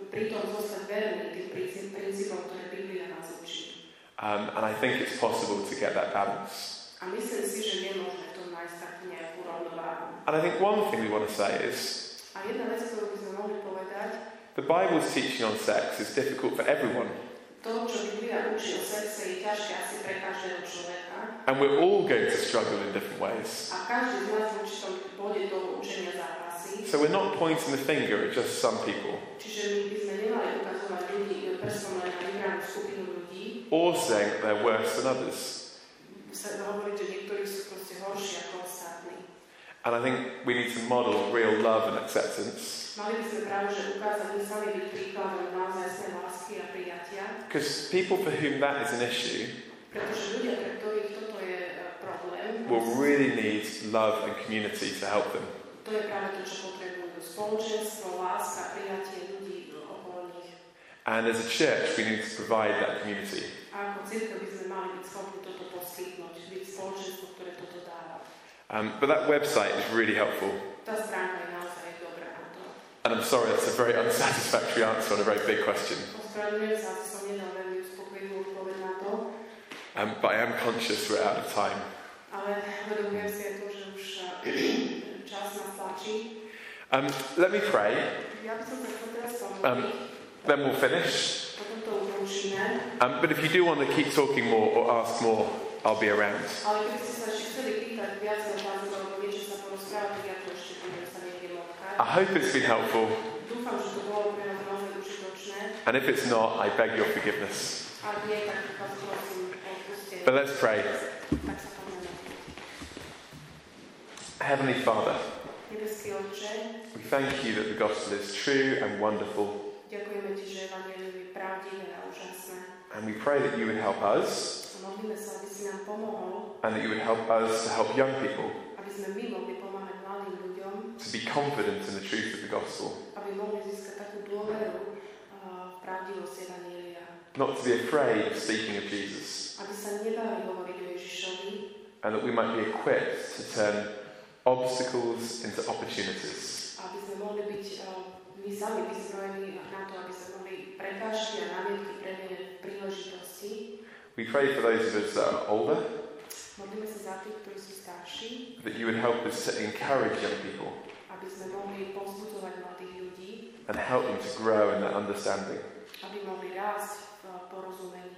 Zatiaľ za- pritom zostať verný tým princípom, ktoré Biblia nás učí. Um, and I think it's possible to get that balance. A myslím si, že je možné v tom nájsť takú nejakú rovnováhu. And I think one thing we want to say is A jedna vec, ktorú by sme mohli povedať, the Bible's teaching on sex is difficult for everyone, to, čo Biblia učí o sexe, je ťažké asi pre každého človeka. and we're all going to struggle in different ways. A každý z nás v určitom bode toho učenia zápasí. So we're not pointing the finger at just some people Čiže my by sme nemali ukazovať ľudí prstom len na vybranú skupinu ľudí. or saying that they're worse than others. Sa hovoriť, že niektorí sú proste horší ako ostatní. And I think we need to model real love and acceptance Mali by sme práve, že ukázať my sami byť príkladom naozaj lásky a prijatia. because people for whom that is an issue Pretože ľudia, pre ktorých toto je e, problém, will really need love and community to help them. To je práve to, čo potrebujú. Spoločenstvo, láska, prijatie ľudí. And as a church, we need to provide that community. A ako církev by sme mali byť schopní toto poskytnúť, byť spoločenstvo, ktoré toto dáva. Um, but that website is really helpful. Tá stránka je naozaj dobrá na to. And I'm sorry, that's a very unsatisfactory answer on a very big question. Ospravedlňujem sa, asi som nedal veľmi uspokojivú odpoveď na to, Um, but I am conscious we're out of time. ale uvedomujem si aj to, že už e, čas nás tlačí. Um, let me pray, Ja by som sa chcel teraz um, then we'll finish. potom to ukončíme. Um, but if you do want to keep talking more or ask more, I'll be around. Ale keby ste sa ešte chceli pýtať viac otázok alebo niečo sa porozprávať, tak ja tu ešte budem sa niekde motkať. I hope it's been helpful, Dúfam, že to bolo pre nás naozaj užitočné. and if it's not, I beg your forgiveness. Ak nie, tak vás prosím o odpustenie. But let's pray. Tak sa pomôžeme. Heavenly Father, we thank you that the gospel is true and wonderful, ďakujeme Ti, že Evangelium je pravdivé a úžasné. and we pray that you would help us A modlíme sa, aby si nám pomohol, and that you would help us to help young people aby sme my mohli pomáhať mladým ľuďom, to be confident in the truth of the gospel, aby mohli získať takú dôveru a, v pravdivosť Evangelia. not to be afraid of speaking of Jesus, Aby sa nebali hovoriť o Ježišovi, and that we might be equipped to turn obstacles into opportunities. aby sme mohli byť uh, my sami vyzbrojení na to, aby sme mohli prekážky a námietky premeniť príležitosti. We pray for those of us that are older, Modlíme sa za tých, ktorí sú starší, that you would help us to encourage young people aby sme mohli povzbudzovať mladých ľudí, and help them to grow in that understanding. aby mohli rásť v porozumení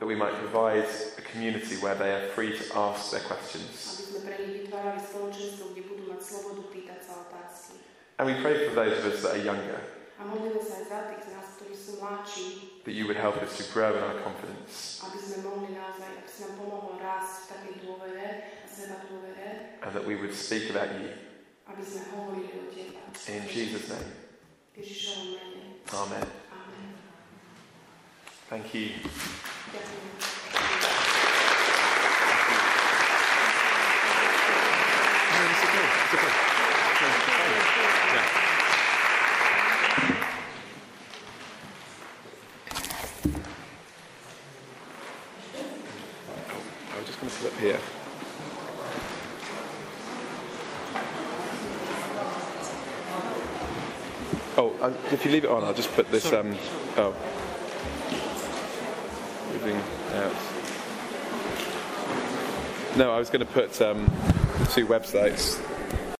That we might provide a community where they are free to ask their questions. sme pre nich vytvárali spoločenstvo, kde budú mať slobodu pýtať sa otázky. And we pray for those of us that are younger, A modlíme sa aj za tých z nás, ktorí sú mladší, that you would help us to grow in our confidence aby sme mohli naozaj, aby si nám pomohol rásť v takej dôvere a seba dôvere, and that we would speak about you. aby sme hovorili o Teba. In Jesus' name, V Ježišovom mene. Amen. Amen. Thank you. Ďakujem. I was just going to put it here. Oh, uh, if you leave it on, I'll just put this. Um, oh, out. No, I was going to put um, two websites.